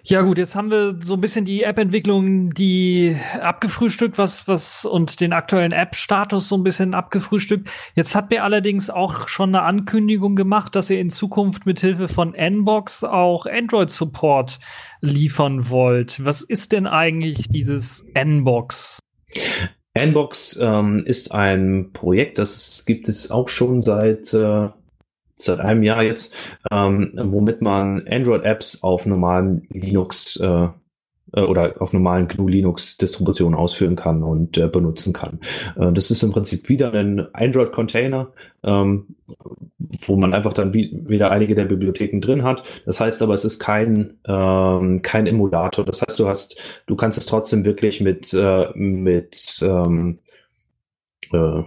Ja gut, jetzt haben wir so ein bisschen die App-Entwicklung, die abgefrühstückt, was was und den aktuellen App-Status so ein bisschen abgefrühstückt. Jetzt habt ihr allerdings auch schon eine Ankündigung gemacht, dass ihr in Zukunft mit Hilfe von Nbox auch Android-Support liefern wollt. Was ist denn eigentlich dieses Nbox? Nbox ähm, ist ein Projekt, das gibt es auch schon seit äh, seit einem Jahr jetzt, ähm, womit man Android-Apps auf normalen Linux äh, äh, oder auf normalen GNU Linux Distributionen ausführen kann und äh, benutzen kann. Äh, das ist im Prinzip wieder ein Android Container, ähm, wo man einfach dann wie, wieder einige der Bibliotheken drin hat. Das heißt aber, es ist kein ähm, kein Emulator. Das heißt, du hast du kannst es trotzdem wirklich mit äh, mit ähm, äh,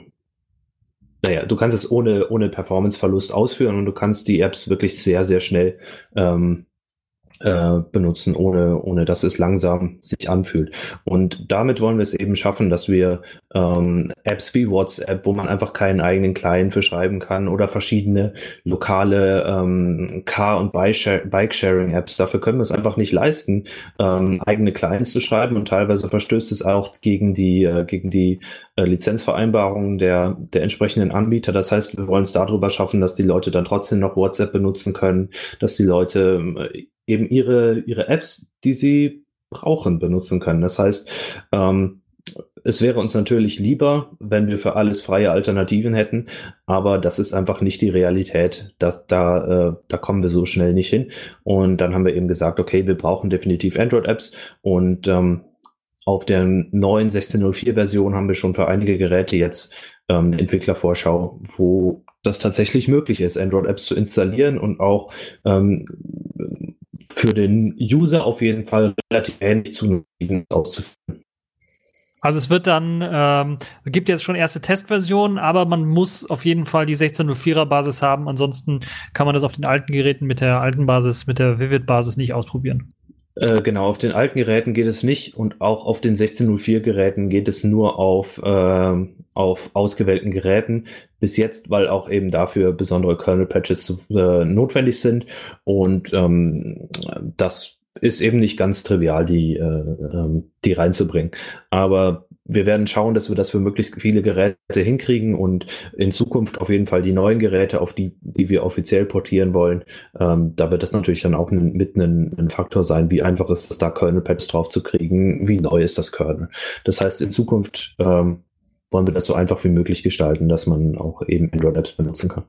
naja, du kannst es ohne, ohne Performance-Verlust ausführen und du kannst die Apps wirklich sehr, sehr schnell ähm, äh, benutzen, ohne, ohne dass es langsam sich anfühlt. Und damit wollen wir es eben schaffen, dass wir ähm, Apps wie WhatsApp, wo man einfach keinen eigenen Client für schreiben kann oder verschiedene lokale ähm, Car- und Bike-Sharing-Apps, dafür können wir es einfach nicht leisten, ähm, eigene Clients zu schreiben und teilweise verstößt es auch gegen die, äh, gegen die äh, Lizenzvereinbarungen der, der entsprechenden Anbieter. Das heißt, wir wollen es darüber schaffen, dass die Leute dann trotzdem noch WhatsApp benutzen können, dass die Leute äh, eben ihre, ihre Apps, die sie brauchen, benutzen können. Das heißt, ähm, es wäre uns natürlich lieber, wenn wir für alles freie Alternativen hätten, aber das ist einfach nicht die Realität. Das, da, äh, da kommen wir so schnell nicht hin. Und dann haben wir eben gesagt, okay, wir brauchen definitiv Android-Apps und ähm, auf der neuen 16.04-Version haben wir schon für einige Geräte jetzt ähm, eine Entwicklervorschau, wo das tatsächlich möglich ist, Android-Apps zu installieren und auch ähm, für den User auf jeden Fall relativ ähnlich zu auszuführen. Also es wird dann, ähm, gibt jetzt schon erste Testversionen, aber man muss auf jeden Fall die 1604er Basis haben, ansonsten kann man das auf den alten Geräten mit der alten Basis, mit der Vivid Basis nicht ausprobieren. Äh, genau, auf den alten Geräten geht es nicht und auch auf den 1604 Geräten geht es nur auf, äh, auf ausgewählten Geräten. Bis jetzt, weil auch eben dafür besondere Kernel-Patches äh, notwendig sind und ähm, das ist eben nicht ganz trivial, die, äh, ähm, die reinzubringen. Aber wir werden schauen, dass wir das für möglichst viele Geräte hinkriegen und in Zukunft auf jeden Fall die neuen Geräte, auf die, die wir offiziell portieren wollen, ähm, da wird das natürlich dann auch ein, mit ein, ein Faktor sein, wie einfach ist es da Kernel-Pads drauf zu kriegen, wie neu ist das Kernel. Das heißt, in Zukunft ähm, wollen wir das so einfach wie möglich gestalten, dass man auch eben Android-Apps benutzen kann.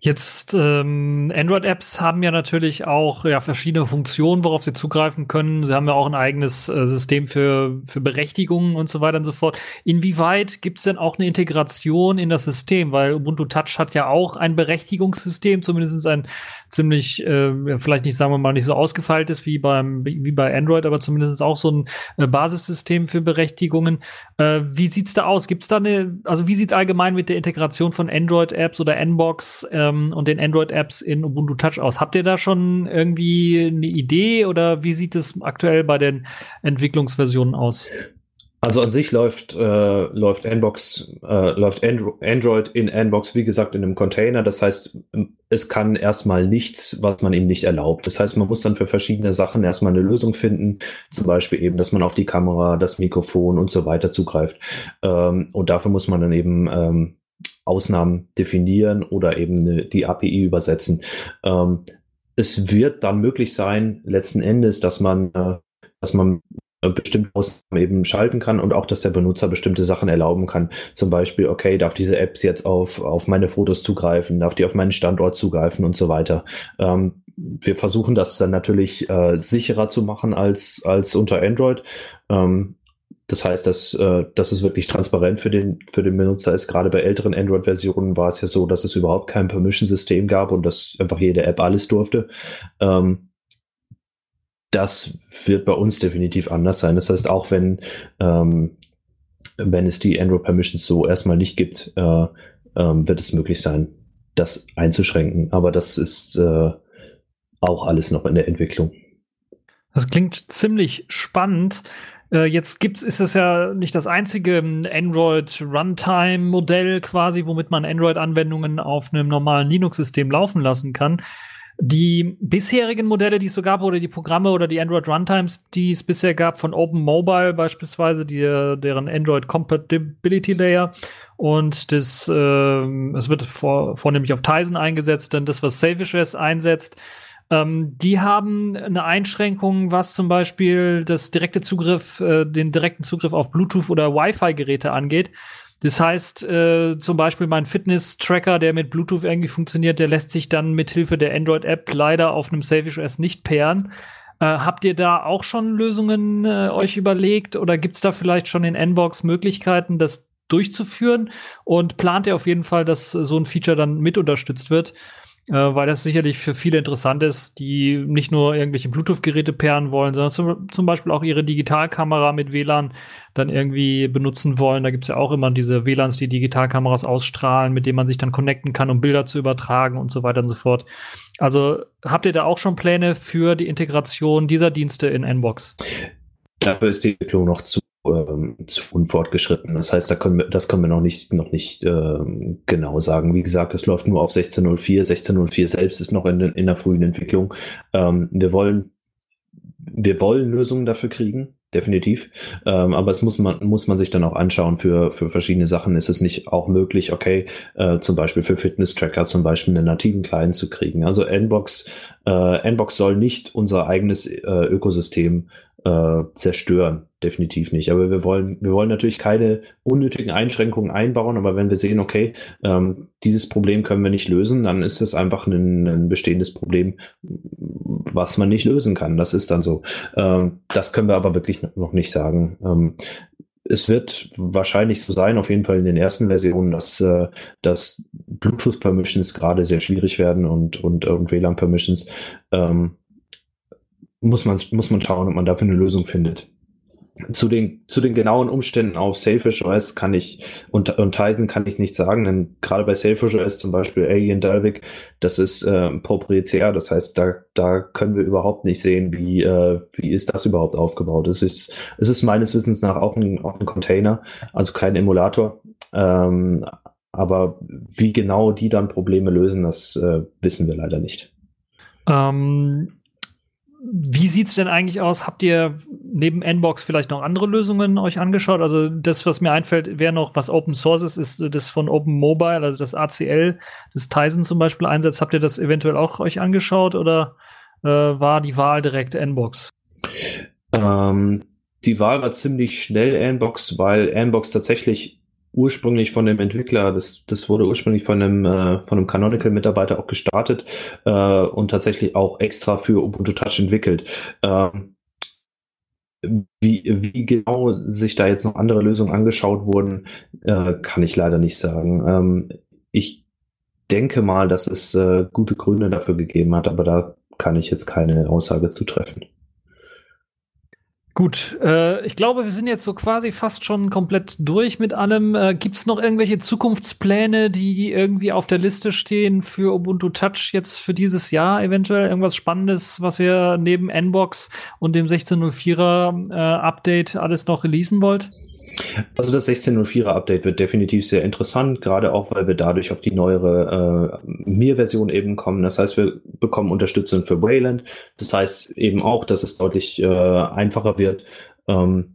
Jetzt ähm, Android-Apps haben ja natürlich auch ja, verschiedene Funktionen, worauf sie zugreifen können. Sie haben ja auch ein eigenes äh, System für, für Berechtigungen und so weiter und so fort. Inwieweit gibt es denn auch eine Integration in das System? Weil Ubuntu Touch hat ja auch ein Berechtigungssystem, zumindest ein ziemlich, äh, vielleicht nicht, sagen wir mal, nicht so ausgefeiltes wie beim wie bei Android, aber zumindest auch so ein äh, Basissystem für Berechtigungen. Äh, wie sieht's da aus? Gibt's da eine, also wie sieht's allgemein mit der Integration von Android-Apps oder Nbox ähm, und den Android-Apps in Ubuntu Touch aus? Habt ihr da schon irgendwie eine Idee oder wie sieht es aktuell bei den Entwicklungsversionen aus? Also an sich läuft, äh, läuft Nbox, äh, läuft Andro Android in Nbox, wie gesagt, in einem Container. Das heißt, es kann erstmal nichts, was man ihm nicht erlaubt. Das heißt, man muss dann für verschiedene Sachen erstmal eine Lösung finden. Zum Beispiel eben, dass man auf die Kamera, das Mikrofon und so weiter zugreift. Ähm, und dafür muss man dann eben ähm, Ausnahmen definieren oder eben eine, die API übersetzen. Ähm, es wird dann möglich sein, letzten Endes, dass man, äh, dass man bestimmte Ausnahmen eben schalten kann und auch, dass der Benutzer bestimmte Sachen erlauben kann. Zum Beispiel, okay, darf diese Apps jetzt auf, auf meine Fotos zugreifen, darf die auf meinen Standort zugreifen und so weiter. Ähm, wir versuchen das dann natürlich äh, sicherer zu machen als, als unter Android. Ähm, das heißt, dass, äh, dass es wirklich transparent für den, für den Benutzer ist. Gerade bei älteren Android-Versionen war es ja so, dass es überhaupt kein Permission-System gab und dass einfach jede App alles durfte. Ähm, das wird bei uns definitiv anders sein. Das heißt, auch wenn, ähm, wenn es die Android Permissions so erstmal nicht gibt, äh, ähm, wird es möglich sein, das einzuschränken. Aber das ist äh, auch alles noch in der Entwicklung. Das klingt ziemlich spannend. Äh, jetzt gibt's, ist es ja nicht das einzige ähm, Android Runtime Modell quasi, womit man Android-Anwendungen auf einem normalen Linux-System laufen lassen kann. Die bisherigen Modelle, die es so gab, oder die Programme oder die Android Runtimes, die es bisher gab, von Open Mobile beispielsweise, die, deren Android Compatibility Layer und das, äh, es wird vor, vornehmlich auf Tizen eingesetzt, denn das, was Selfish einsetzt, ähm, die haben eine Einschränkung, was zum Beispiel das direkte Zugriff, äh, den direkten Zugriff auf Bluetooth oder Wi-Fi-Geräte angeht. Das heißt, äh, zum Beispiel mein Fitness-Tracker, der mit Bluetooth irgendwie funktioniert, der lässt sich dann mit Hilfe der Android-App leider auf einem Selfish OS nicht pairen. Äh, habt ihr da auch schon Lösungen äh, euch überlegt oder gibt's da vielleicht schon in Nbox Möglichkeiten, das durchzuführen? Und plant ihr auf jeden Fall, dass so ein Feature dann mit unterstützt wird? Äh, weil das sicherlich für viele interessant ist, die nicht nur irgendwelche Bluetooth-Geräte pairen wollen, sondern zum, zum, Beispiel auch ihre Digitalkamera mit WLAN dann irgendwie benutzen wollen. Da gibt's ja auch immer diese WLANs, die Digitalkameras ausstrahlen, mit denen man sich dann connecten kann, um Bilder zu übertragen und so weiter und so fort. Also habt ihr da auch schon Pläne für die Integration dieser Dienste in Nbox? Dafür ist die Entwicklung noch zu ähm, zu unfortgeschritten. Das heißt, da können wir, das können wir noch nicht, noch nicht ähm, genau sagen. Wie gesagt, es läuft nur auf 16.04. 16.04 selbst ist noch in, in der frühen Entwicklung. Ähm, wir wollen, wir wollen Lösungen dafür kriegen definitiv. Ähm, aber es muss man, muss man sich dann auch anschauen für, für verschiedene Sachen. Ist es nicht auch möglich, okay, äh, zum Beispiel für Fitness-Tracker zum Beispiel einen nativen Client zu kriegen? Also Nbox, äh, Nbox soll nicht unser eigenes äh, Ökosystem äh, zerstören. Definitiv nicht. Aber wir wollen, wir wollen natürlich keine unnötigen Einschränkungen einbauen. Aber wenn wir sehen, okay, ähm, dieses Problem können wir nicht lösen, dann ist es einfach ein, ein bestehendes Problem, was man nicht lösen kann. Das ist dann so. Ähm, das können wir aber wirklich noch nicht sagen. Ähm, es wird wahrscheinlich so sein, auf jeden Fall in den ersten Versionen, dass, äh, dass Bluetooth Permissions gerade sehr schwierig werden und, und, und WLAN Permissions. Ähm, muss man, muss man schauen, ob man dafür eine Lösung findet. Zu den, zu den genauen Umständen auf Selfish OS kann ich und, und Tizen kann ich nichts sagen, denn gerade bei Selfish OS zum Beispiel Alien Dalvik, das ist äh, proprietär, das heißt, da, da können wir überhaupt nicht sehen, wie, äh, wie ist das überhaupt aufgebaut. Es ist, es ist meines Wissens nach auch ein, auch ein Container, also kein Emulator. Ähm, aber wie genau die dann Probleme lösen, das äh, wissen wir leider nicht. Ähm, wie sieht's denn eigentlich aus? Habt ihr neben Nbox vielleicht noch andere Lösungen euch angeschaut? Also das, was mir einfällt, wäre noch, was Open Source ist, ist das von Open Mobile, also das ACL, das Tizen zum Beispiel einsetzt. Habt ihr das eventuell auch euch angeschaut oder äh, war die Wahl direkt Nbox? Ähm, die Wahl war ziemlich schnell Nbox, weil Nbox tatsächlich ursprünglich von dem Entwickler, das, das wurde ursprünglich von einem, äh, von einem Canonical-Mitarbeiter auch gestartet äh, und tatsächlich auch extra für Ubuntu Touch entwickelt. Ähm, wie, wie genau sich da jetzt noch andere Lösungen angeschaut wurden, äh, kann ich leider nicht sagen. Ähm, ich denke mal, dass es äh, gute Gründe dafür gegeben hat, aber da kann ich jetzt keine Aussage zu treffen. Gut, äh, ich glaube, wir sind jetzt so quasi fast schon komplett durch mit allem. Äh, Gibt es noch irgendwelche Zukunftspläne, die irgendwie auf der Liste stehen für Ubuntu Touch jetzt für dieses Jahr eventuell? Irgendwas Spannendes, was ihr neben Nbox und dem 16.04er äh, Update alles noch releasen wollt? Also das 16.04er Update wird definitiv sehr interessant, gerade auch, weil wir dadurch auf die neuere äh, Mir-Version eben kommen. Das heißt, wir bekommen Unterstützung für Wayland. Das heißt eben auch, dass es deutlich äh, einfacher wird, ähm,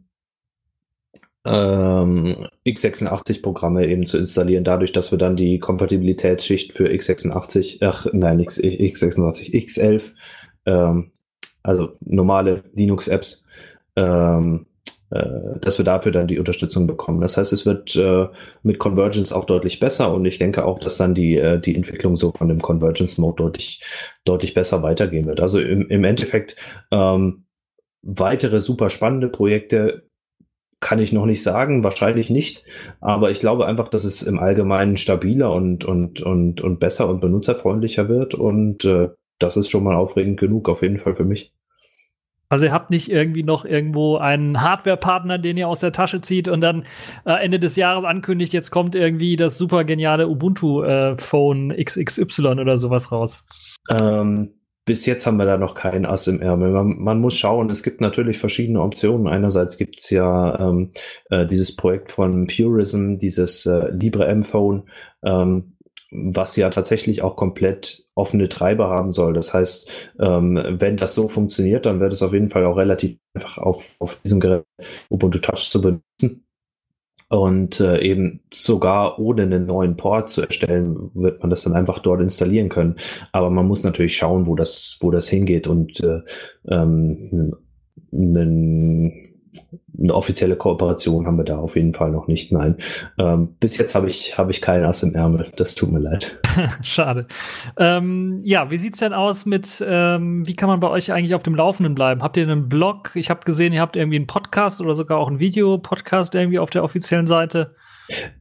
ähm, x86-Programme eben zu installieren, dadurch, dass wir dann die Kompatibilitätsschicht für x86, ach nein, X, x86, x11, ähm, also normale Linux-Apps ähm, äh, dass wir dafür dann die Unterstützung bekommen. Das heißt, es wird äh, mit Convergence auch deutlich besser und ich denke auch, dass dann die, äh, die Entwicklung so von dem Convergence Mode deutlich, deutlich besser weitergehen wird. Also im, im Endeffekt ähm, weitere super spannende Projekte kann ich noch nicht sagen, wahrscheinlich nicht, aber ich glaube einfach, dass es im Allgemeinen stabiler und, und, und, und besser und benutzerfreundlicher wird und äh, das ist schon mal aufregend genug, auf jeden Fall für mich. Also ihr habt nicht irgendwie noch irgendwo einen Hardware-Partner, den ihr aus der Tasche zieht und dann äh, Ende des Jahres ankündigt, jetzt kommt irgendwie das super geniale Ubuntu-Phone äh, XXY oder sowas raus. Ähm, bis jetzt haben wir da noch keinen Ass im Ärmel. Man, man muss schauen, es gibt natürlich verschiedene Optionen. Einerseits gibt's ja ähm, äh, dieses Projekt von Purism, dieses äh, Libre M-Phone, ähm, was ja tatsächlich auch komplett offene Treiber haben soll. Das heißt, ähm, wenn das so funktioniert, dann wird es auf jeden Fall auch relativ einfach auf, auf diesem Gerät Ubuntu Touch zu benutzen. Und äh, eben sogar ohne einen neuen Port zu erstellen, wird man das dann einfach dort installieren können. Aber man muss natürlich schauen, wo das, wo das hingeht und äh, ähm, einen eine offizielle Kooperation haben wir da auf jeden Fall noch nicht. Nein. Ähm, bis jetzt habe ich, habe ich keinen Ass im Ärmel. Das tut mir leid. Schade. Ähm, ja, wie sieht's denn aus mit, ähm, wie kann man bei euch eigentlich auf dem Laufenden bleiben? Habt ihr einen Blog? Ich habe gesehen, ihr habt irgendwie einen Podcast oder sogar auch einen Videopodcast irgendwie auf der offiziellen Seite.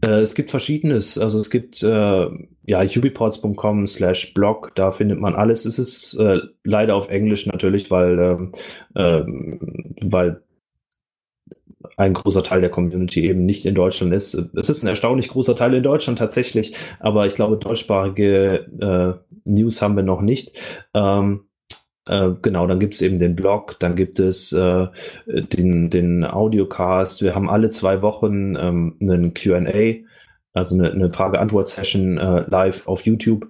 Äh, es gibt verschiedenes. Also es gibt äh, ja ubiports.com slash blog, da findet man alles. Es ist äh, leider auf Englisch natürlich, weil, ähm, äh, weil ein großer Teil der Community eben nicht in Deutschland ist. Es ist ein erstaunlich großer Teil in Deutschland tatsächlich, aber ich glaube, deutschsprachige äh, News haben wir noch nicht. Ähm, äh, genau, dann gibt es eben den Blog, dann gibt es äh, den, den Audiocast. Wir haben alle zwei Wochen ähm, einen QA, also eine, eine Frage-Antwort-Session äh, live auf YouTube.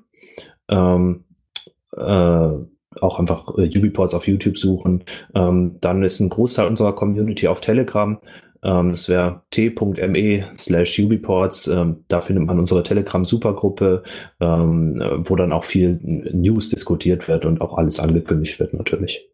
Ähm, äh, auch einfach äh, Ubiports auf YouTube suchen. Ähm, dann ist ein Großteil unserer Community auf Telegram. Ähm, das wäre t.me slash Ubiports. Ähm, da findet man unsere Telegram-Supergruppe, ähm, wo dann auch viel News diskutiert wird und auch alles angekündigt wird natürlich.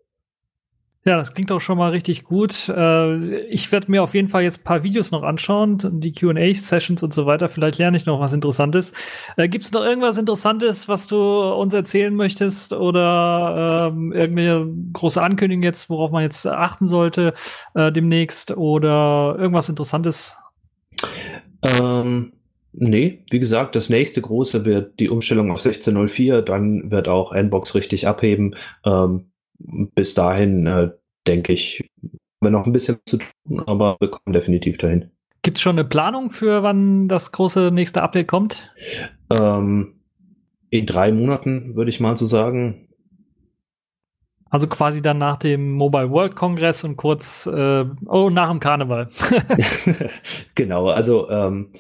Ja, das klingt auch schon mal richtig gut. Äh, ich werde mir auf jeden Fall jetzt ein paar Videos noch anschauen, die QA-Sessions und so weiter. Vielleicht lerne ich noch was Interessantes. Äh, Gibt es noch irgendwas Interessantes, was du uns erzählen möchtest oder ähm, irgendeine große Ankündigung jetzt, worauf man jetzt achten sollte äh, demnächst oder irgendwas Interessantes? Ähm, Nee, wie gesagt, das nächste große wird die Umstellung auf 16.04, dann wird auch Nbox richtig abheben. Ähm, bis dahin, äh, denke ich, haben wir noch ein bisschen zu tun, aber wir kommen definitiv dahin. Gibt es schon eine Planung für wann das große nächste Update kommt? Ähm, in drei Monaten, würde ich mal so sagen. Also quasi dann nach dem Mobile World Congress und kurz, äh, oh, nach dem Karneval. genau, also ähm,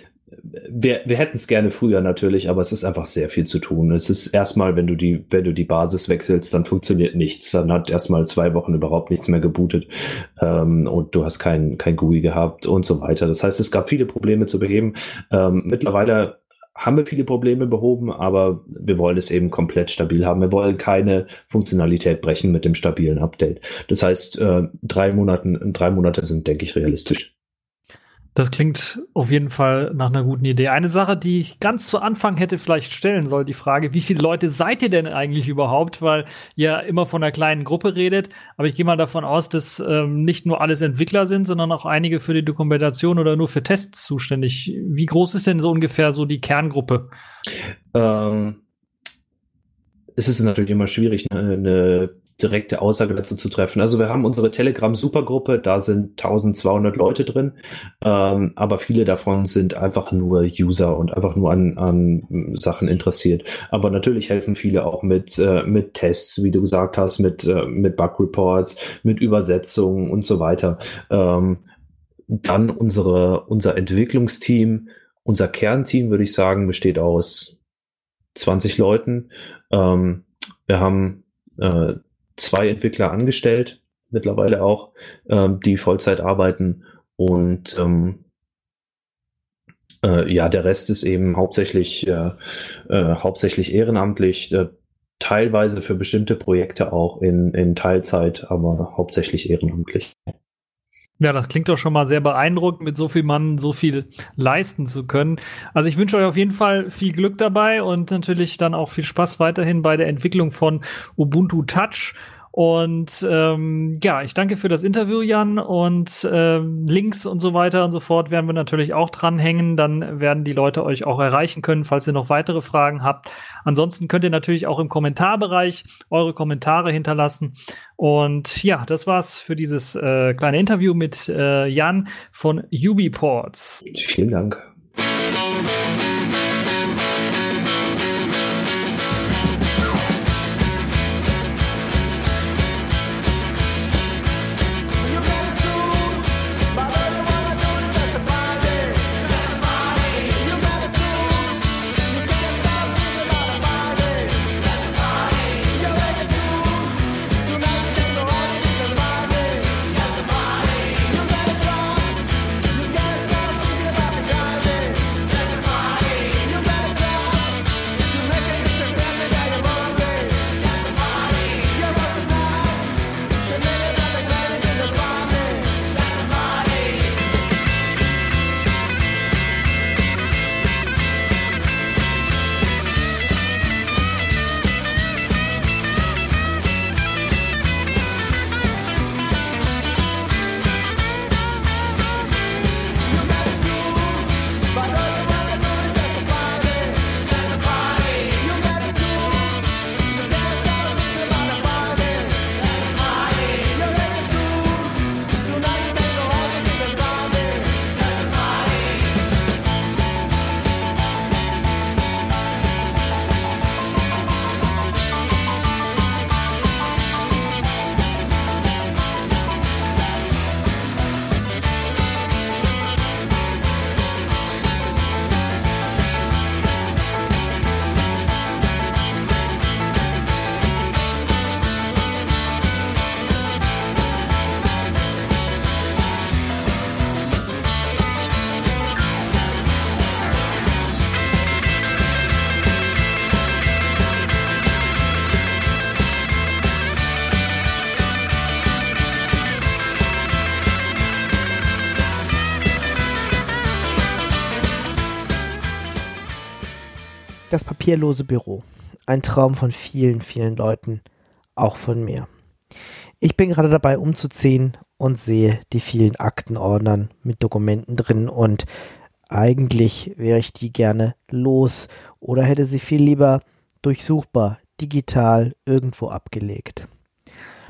wir, wir hätten es gerne früher natürlich, aber es ist einfach sehr viel zu tun. Es ist erstmal, wenn du die, wenn du die Basis wechselst, dann funktioniert nichts. Dann hat erstmal zwei Wochen überhaupt nichts mehr gebootet ähm, und du hast kein, kein GUI gehabt und so weiter. Das heißt, es gab viele Probleme zu beheben. Ähm, mittlerweile haben wir viele Probleme behoben, aber wir wollen es eben komplett stabil haben. Wir wollen keine Funktionalität brechen mit dem stabilen Update. Das heißt, äh, drei Monaten, drei Monate sind, denke ich, realistisch. Das klingt auf jeden Fall nach einer guten Idee. Eine Sache, die ich ganz zu Anfang hätte vielleicht stellen sollen, die Frage, wie viele Leute seid ihr denn eigentlich überhaupt? Weil ihr immer von einer kleinen Gruppe redet. Aber ich gehe mal davon aus, dass ähm, nicht nur alles Entwickler sind, sondern auch einige für die Dokumentation oder nur für Tests zuständig. Wie groß ist denn so ungefähr so die Kerngruppe? Ähm, es ist natürlich immer schwierig, eine, eine direkte Aussage dazu zu treffen. Also wir haben unsere Telegram-Supergruppe, da sind 1200 Leute drin, ähm, aber viele davon sind einfach nur User und einfach nur an, an Sachen interessiert. Aber natürlich helfen viele auch mit, äh, mit Tests, wie du gesagt hast, mit, äh, mit Bug-Reports, mit Übersetzungen und so weiter. Ähm, dann unsere, unser Entwicklungsteam, unser Kernteam, würde ich sagen, besteht aus 20 Leuten. Ähm, wir haben äh, zwei Entwickler angestellt, mittlerweile auch, ähm, die Vollzeit arbeiten und ähm, äh, ja, der Rest ist eben hauptsächlich, äh, äh, hauptsächlich ehrenamtlich, äh, teilweise für bestimmte Projekte auch in, in Teilzeit, aber hauptsächlich ehrenamtlich. Ja, das klingt doch schon mal sehr beeindruckend, mit so viel Mann so viel leisten zu können. Also ich wünsche euch auf jeden Fall viel Glück dabei und natürlich dann auch viel Spaß weiterhin bei der Entwicklung von Ubuntu Touch. Und ähm, ja, ich danke für das Interview, Jan. Und äh, Links und so weiter und so fort werden wir natürlich auch dranhängen. Dann werden die Leute euch auch erreichen können, falls ihr noch weitere Fragen habt. Ansonsten könnt ihr natürlich auch im Kommentarbereich eure Kommentare hinterlassen. Und ja, das war's für dieses äh, kleine Interview mit äh, Jan von Ubiports. Vielen Dank. Das papierlose Büro. Ein Traum von vielen, vielen Leuten, auch von mir. Ich bin gerade dabei umzuziehen und sehe die vielen Aktenordnern mit Dokumenten drin und eigentlich wäre ich die gerne los oder hätte sie viel lieber durchsuchbar, digital irgendwo abgelegt.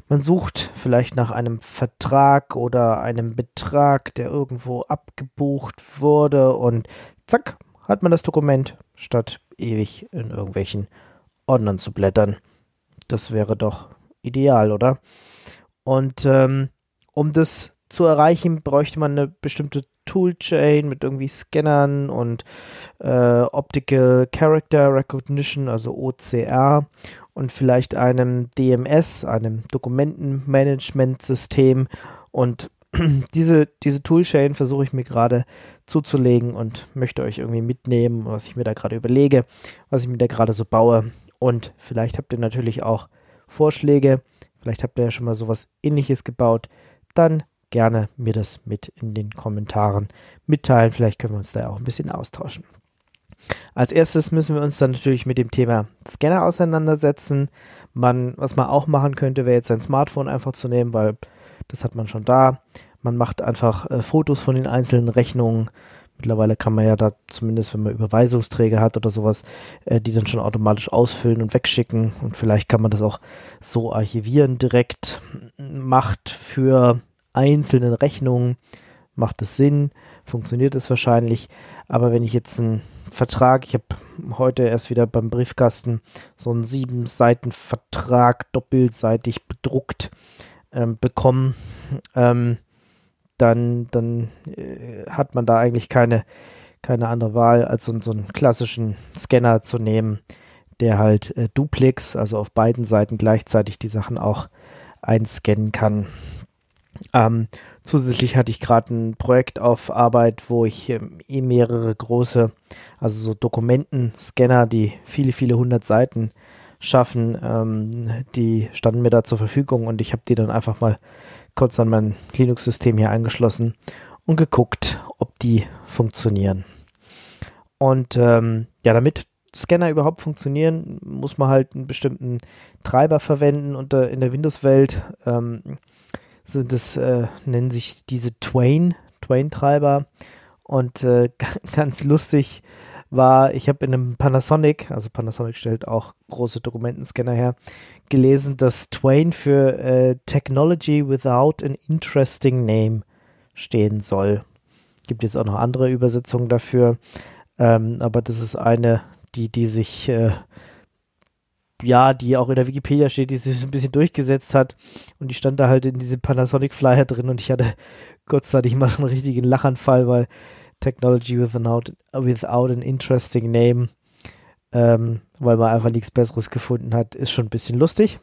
Man sucht vielleicht nach einem Vertrag oder einem Betrag, der irgendwo abgebucht wurde und zack, hat man das Dokument statt ewig in irgendwelchen Ordnern zu blättern. Das wäre doch ideal, oder? Und ähm, um das zu erreichen, bräuchte man eine bestimmte Toolchain mit irgendwie Scannern und äh, Optical Character Recognition, also OCR, und vielleicht einem DMS, einem Dokumentenmanagementsystem. Und diese, diese Toolchain versuche ich mir gerade zuzulegen und möchte euch irgendwie mitnehmen, was ich mir da gerade überlege, was ich mir da gerade so baue. Und vielleicht habt ihr natürlich auch Vorschläge, vielleicht habt ihr ja schon mal sowas ähnliches gebaut. Dann gerne mir das mit in den Kommentaren mitteilen. Vielleicht können wir uns da auch ein bisschen austauschen. Als erstes müssen wir uns dann natürlich mit dem Thema Scanner auseinandersetzen. Man, was man auch machen könnte, wäre jetzt sein Smartphone einfach zu nehmen, weil das hat man schon da. Man macht einfach äh, Fotos von den einzelnen Rechnungen. Mittlerweile kann man ja da zumindest, wenn man Überweisungsträger hat oder sowas, äh, die dann schon automatisch ausfüllen und wegschicken. Und vielleicht kann man das auch so archivieren direkt. Macht für einzelne Rechnungen, macht es Sinn, funktioniert es wahrscheinlich. Aber wenn ich jetzt einen Vertrag, ich habe heute erst wieder beim Briefkasten so einen sieben Seiten Vertrag doppelseitig bedruckt ähm, bekommen, ähm, dann, dann äh, hat man da eigentlich keine, keine andere Wahl, als so, so einen klassischen Scanner zu nehmen, der halt äh, Duplex, also auf beiden Seiten gleichzeitig die Sachen auch einscannen kann. Ähm, zusätzlich hatte ich gerade ein Projekt auf Arbeit, wo ich ähm, eh mehrere große, also so Dokumentenscanner, die viele, viele hundert Seiten schaffen. Ähm, die standen mir da zur Verfügung und ich habe die dann einfach mal kurz an mein Linux-System hier angeschlossen und geguckt, ob die funktionieren. Und ähm, ja, damit Scanner überhaupt funktionieren, muss man halt einen bestimmten Treiber verwenden. Und äh, in der Windows-Welt ähm, sind es, äh, nennen sich diese Twain, Twain-Treiber. Und äh, ganz lustig war, ich habe in einem Panasonic, also Panasonic stellt auch große Dokumentenscanner her, gelesen, dass Twain für äh, Technology without an interesting name stehen soll. Gibt jetzt auch noch andere Übersetzungen dafür, ähm, aber das ist eine, die, die sich, äh, ja, die auch in der Wikipedia steht, die sich ein bisschen durchgesetzt hat. Und die stand da halt in diesem Panasonic Flyer drin. Und ich hatte kurzzeitig mal einen richtigen Lachanfall, weil Technology without, without an interesting name, ähm, weil man einfach nichts Besseres gefunden hat, ist schon ein bisschen lustig.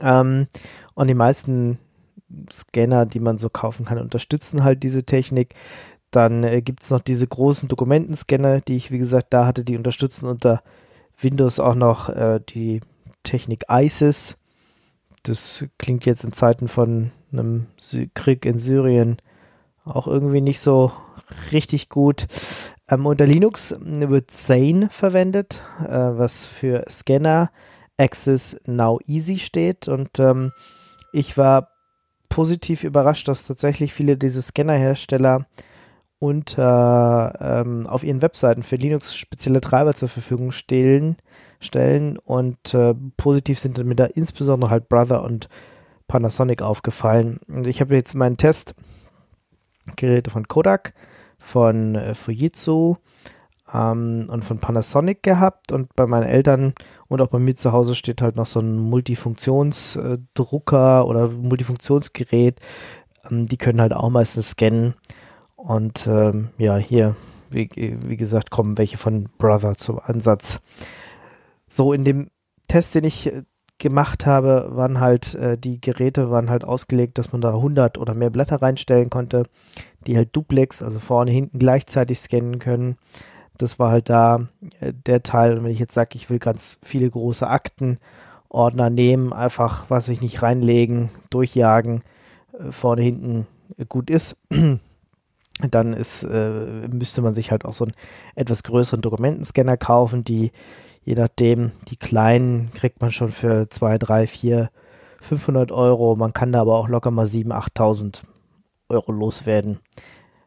Ähm, und die meisten Scanner, die man so kaufen kann, unterstützen halt diese Technik. Dann äh, gibt es noch diese großen Dokumentenscanner, die ich, wie gesagt, da hatte, die unterstützen unter Windows auch noch äh, die Technik ISIS. Das klingt jetzt in Zeiten von einem Krieg in Syrien auch irgendwie nicht so richtig gut. Ähm, unter Linux wird Zane verwendet, äh, was für Scanner Access Now Easy steht. Und ähm, ich war positiv überrascht, dass tatsächlich viele dieser Scannerhersteller unter ähm, auf ihren Webseiten für Linux spezielle Treiber zur Verfügung stellen, stellen und äh, positiv sind mir da insbesondere halt Brother und Panasonic aufgefallen. Und ich habe jetzt meinen Test Geräte von Kodak, von äh, Fujitsu ähm, und von Panasonic gehabt und bei meinen Eltern und auch bei mir zu Hause steht halt noch so ein Multifunktionsdrucker äh, oder Multifunktionsgerät. Ähm, die können halt auch meistens scannen und ähm, ja, hier, wie, wie gesagt, kommen welche von Brother zum Ansatz. So, in dem Test, den ich äh, gemacht habe, waren halt, äh, die Geräte waren halt ausgelegt, dass man da 100 oder mehr Blätter reinstellen konnte, die halt duplex, also vorne, hinten gleichzeitig scannen können. Das war halt da äh, der Teil. Und wenn ich jetzt sage, ich will ganz viele große Aktenordner nehmen, einfach, was ich nicht reinlegen, durchjagen, äh, vorne, hinten äh, gut ist, dann ist, äh, müsste man sich halt auch so einen etwas größeren Dokumentenscanner kaufen, die je nachdem, die kleinen kriegt man schon für 2, 3, 4, 500 Euro. Man kann da aber auch locker mal 7.000, 8.000 Euro loswerden,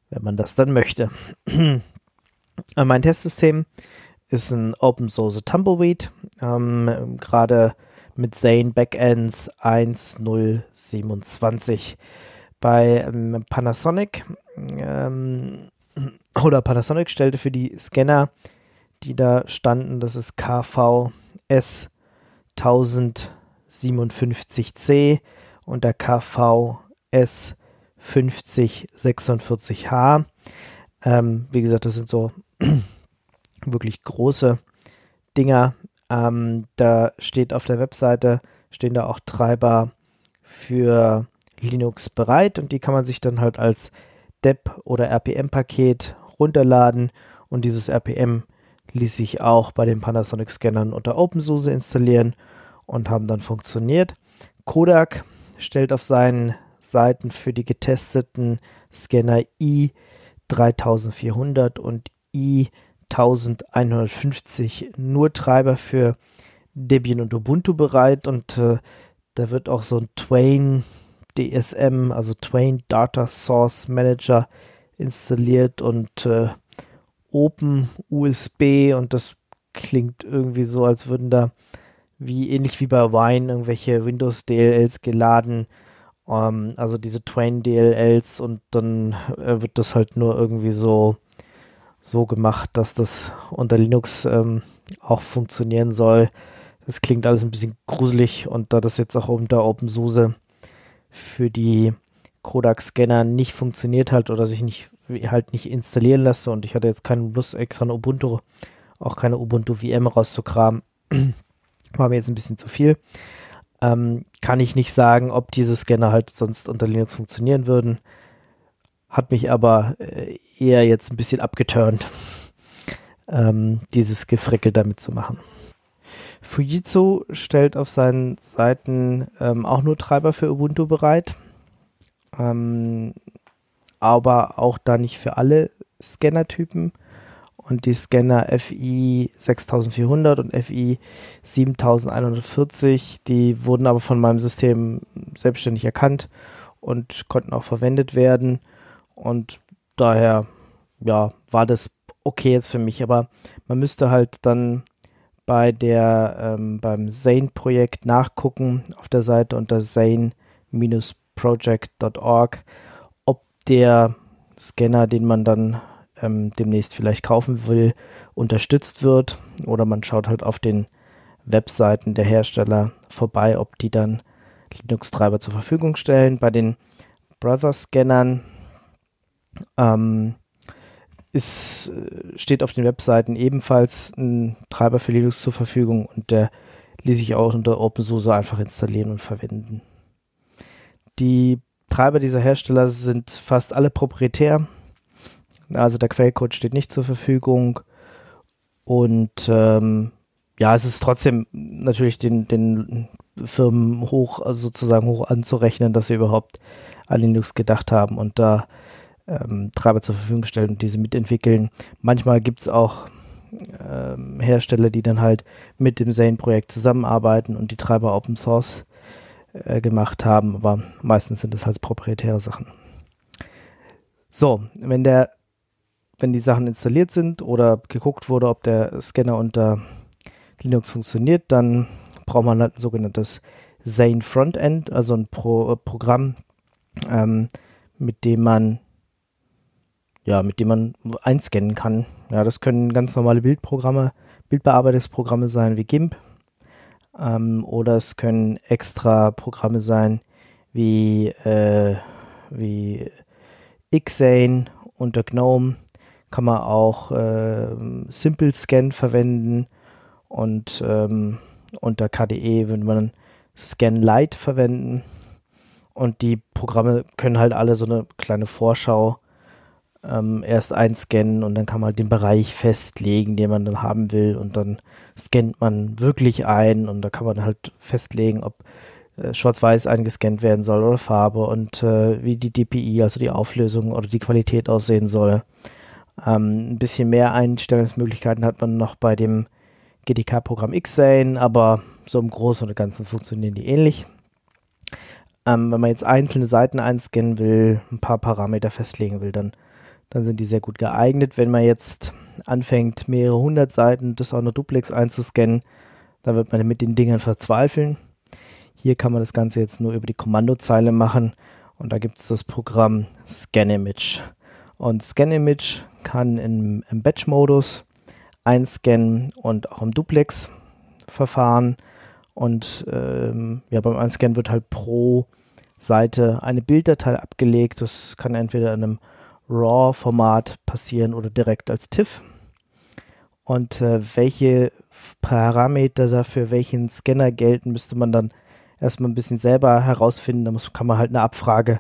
wenn man das dann möchte. mein Testsystem ist ein Open Source Tumbleweed, ähm, gerade mit Zane Backends 1.027. Bei ähm, Panasonic ähm, oder Panasonic stellte für die Scanner die da standen. Das ist KVS 1057C und der KVS 5046H. Ähm, wie gesagt, das sind so wirklich große Dinger. Ähm, da steht auf der Webseite, stehen da auch Treiber für Linux bereit und die kann man sich dann halt als DEP oder RPM-Paket runterladen und dieses RPM ließ sich auch bei den Panasonic Scannern unter OpenSUSE installieren und haben dann funktioniert. Kodak stellt auf seinen Seiten für die getesteten Scanner i3400 und i1150 nur Treiber für Debian und Ubuntu bereit und äh, da wird auch so ein Twain DSM, also Twain Data Source Manager installiert und äh, Open USB und das klingt irgendwie so, als würden da wie ähnlich wie bei Wine irgendwelche Windows DLLs geladen. Ähm, also diese Twain DLLs und dann äh, wird das halt nur irgendwie so so gemacht, dass das unter Linux ähm, auch funktionieren soll. Das klingt alles ein bisschen gruselig und da das jetzt auch unter OpenSUSE für die Kodak-Scanner nicht funktioniert hat oder sich nicht halt nicht installieren lasse und ich hatte jetzt keinen Lust, extra eine Ubuntu, auch keine Ubuntu VM rauszukramen. War mir jetzt ein bisschen zu viel. Ähm, kann ich nicht sagen, ob diese Scanner halt sonst unter Linux funktionieren würden. Hat mich aber äh, eher jetzt ein bisschen abgeturnt, ähm, dieses Gefrickel damit zu machen. Fujitsu stellt auf seinen Seiten ähm, auch nur Treiber für Ubuntu bereit, ähm, aber auch da nicht für alle Scannertypen. Und die Scanner FI 6400 und FI 7140, die wurden aber von meinem System selbstständig erkannt und konnten auch verwendet werden. Und daher, ja, war das okay jetzt für mich. Aber man müsste halt dann bei der, ähm, beim Zane-Projekt nachgucken auf der Seite unter zane-project.org, ob der Scanner, den man dann ähm, demnächst vielleicht kaufen will, unterstützt wird. Oder man schaut halt auf den Webseiten der Hersteller vorbei, ob die dann Linux-Treiber zur Verfügung stellen. Bei den Brother-Scannern ähm, ist, äh, steht auf den Webseiten ebenfalls ein Treiber für Linux zur Verfügung und der ließ sich auch unter OpenSUSE einfach installieren und verwenden. Die Treiber dieser Hersteller sind fast alle proprietär. Also der Quellcode steht nicht zur Verfügung. Und ähm, ja, es ist trotzdem natürlich den, den Firmen hoch, also sozusagen hoch anzurechnen, dass sie überhaupt an Linux gedacht haben und da ähm, Treiber zur Verfügung stellen und diese mitentwickeln. Manchmal gibt es auch ähm, Hersteller, die dann halt mit dem Zane-Projekt zusammenarbeiten und die Treiber Open Source äh, gemacht haben, aber meistens sind es halt proprietäre Sachen. So, wenn der, wenn die Sachen installiert sind oder geguckt wurde, ob der Scanner unter Linux funktioniert, dann braucht man halt ein sogenanntes Zane Frontend, also ein Pro Programm, ähm, mit dem man ja, mit dem man einscannen kann. Ja, das können ganz normale Bildprogramme, Bildbearbeitungsprogramme sein wie GIMP. Ähm, oder es können extra Programme sein wie, äh, wie Xane unter GNOME. Kann man auch äh, Simple Scan verwenden und ähm, unter KDE würde man Scan Lite verwenden. Und die Programme können halt alle so eine kleine Vorschau ähm, erst einscannen und dann kann man den Bereich festlegen, den man dann haben will und dann scannt man wirklich ein und da kann man halt festlegen, ob äh, schwarz-weiß eingescannt werden soll oder Farbe und äh, wie die DPI, also die Auflösung oder die Qualität aussehen soll. Ähm, ein bisschen mehr Einstellungsmöglichkeiten hat man noch bei dem GTK-Programm Xane, aber so im Großen und Ganzen funktionieren die ähnlich. Ähm, wenn man jetzt einzelne Seiten einscannen will, ein paar Parameter festlegen will, dann dann sind die sehr gut geeignet. Wenn man jetzt anfängt, mehrere hundert Seiten, das auch noch Duplex einzuscannen, dann wird man mit den Dingern verzweifeln. Hier kann man das Ganze jetzt nur über die Kommandozeile machen und da gibt es das Programm ScanImage. Und ScanImage kann im, im Batch-Modus einscannen und auch im Duplex-Verfahren. Und ähm, ja, beim Einscannen wird halt pro Seite eine Bilddatei abgelegt. Das kann entweder in einem RAW-Format passieren oder direkt als TIFF. Und äh, welche Parameter dafür welchen Scanner gelten, müsste man dann erstmal ein bisschen selber herausfinden. Da muss, kann man halt eine Abfrage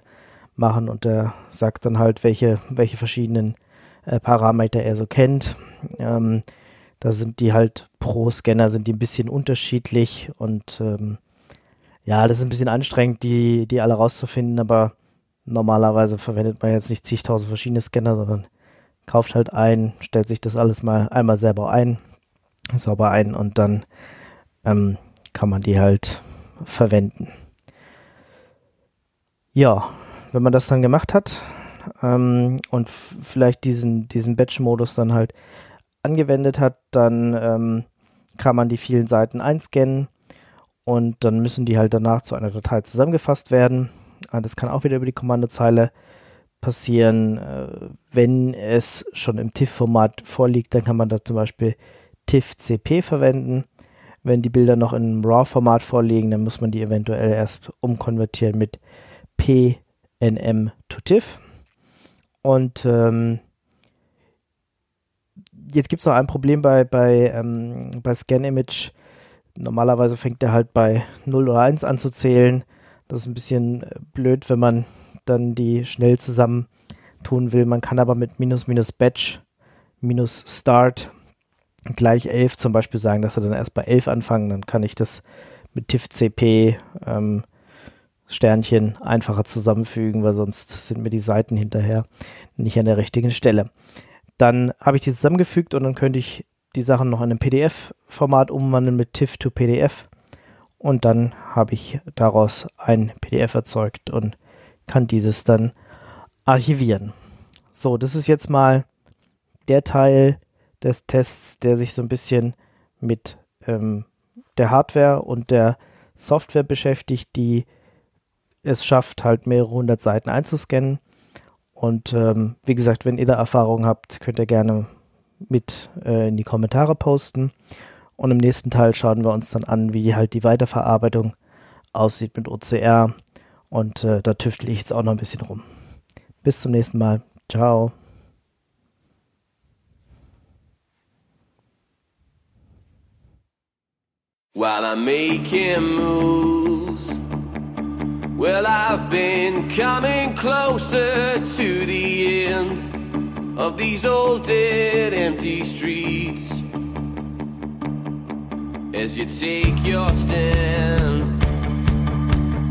machen und der sagt dann halt, welche, welche verschiedenen äh, Parameter er so kennt. Ähm, da sind die halt pro Scanner sind die ein bisschen unterschiedlich und ähm, ja, das ist ein bisschen anstrengend, die, die alle rauszufinden, aber normalerweise verwendet man jetzt nicht zigtausend verschiedene Scanner, sondern kauft halt ein, stellt sich das alles mal einmal selber ein, sauber ein und dann ähm, kann man die halt verwenden. Ja, wenn man das dann gemacht hat ähm, und vielleicht diesen, diesen Batch-Modus dann halt angewendet hat, dann ähm, kann man die vielen Seiten einscannen und dann müssen die halt danach zu einer Datei zusammengefasst werden Ah, das kann auch wieder über die Kommandozeile passieren. Äh, wenn es schon im TIFF-Format vorliegt, dann kann man da zum Beispiel TIFF-CP verwenden. Wenn die Bilder noch im RAW-Format vorliegen, dann muss man die eventuell erst umkonvertieren mit PNM to TIFF. Und ähm, jetzt gibt es noch ein Problem bei, bei, ähm, bei ScanImage. Normalerweise fängt er halt bei 0 oder 1 an zu zählen. Das ist ein bisschen äh, blöd, wenn man dann die schnell zusammen tun will. Man kann aber mit minus minus batch minus start gleich 11 zum Beispiel sagen, dass sie dann erst bei 11 anfangen, dann kann ich das mit TIFF-CP ähm, Sternchen einfacher zusammenfügen, weil sonst sind mir die Seiten hinterher nicht an der richtigen Stelle. Dann habe ich die zusammengefügt und dann könnte ich die Sachen noch in einem PDF-Format umwandeln mit TIFF to PDF und dann habe ich daraus ein PDF erzeugt und kann dieses dann archivieren. So, das ist jetzt mal der Teil des Tests, der sich so ein bisschen mit ähm, der Hardware und der Software beschäftigt, die es schafft, halt mehrere hundert Seiten einzuscannen. Und ähm, wie gesagt, wenn ihr da Erfahrung habt, könnt ihr gerne mit äh, in die Kommentare posten. Und im nächsten Teil schauen wir uns dann an, wie halt die Weiterverarbeitung aussieht mit OCR. Und äh, da tüftel ich jetzt auch noch ein bisschen rum. Bis zum nächsten Mal. Ciao. While I'm making moves, well, I've been coming closer to the end of these old dead empty streets. As you take your stand,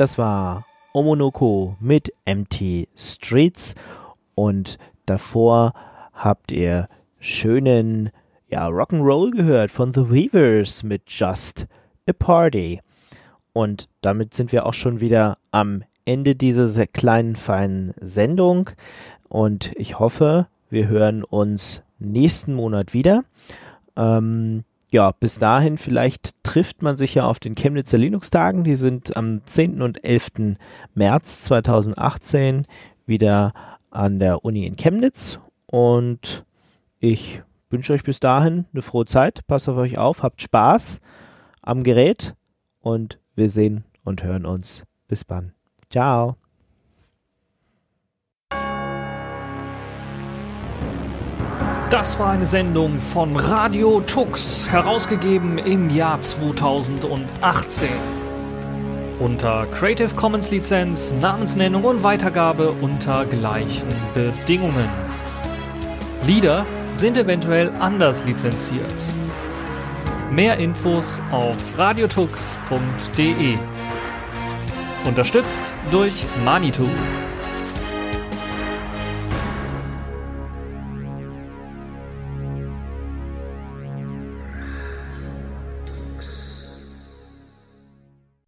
Das war Omonoko mit Empty Streets und davor habt ihr schönen ja, Rock'n'Roll gehört von The Weavers mit Just a Party. Und damit sind wir auch schon wieder am Ende dieser kleinen, feinen Sendung. Und ich hoffe, wir hören uns nächsten Monat wieder. Ähm, ja, bis dahin vielleicht trifft man sich ja auf den Chemnitzer Linux-Tagen. Die sind am 10. und 11. März 2018 wieder an der Uni in Chemnitz. Und ich wünsche euch bis dahin eine frohe Zeit. Passt auf euch auf, habt Spaß am Gerät und wir sehen und hören uns. Bis dann. Ciao. Das war eine Sendung von Radio Tux, herausgegeben im Jahr 2018. Unter Creative Commons Lizenz, Namensnennung und Weitergabe unter gleichen Bedingungen. Lieder sind eventuell anders lizenziert. Mehr Infos auf radiotux.de. Unterstützt durch Manitou.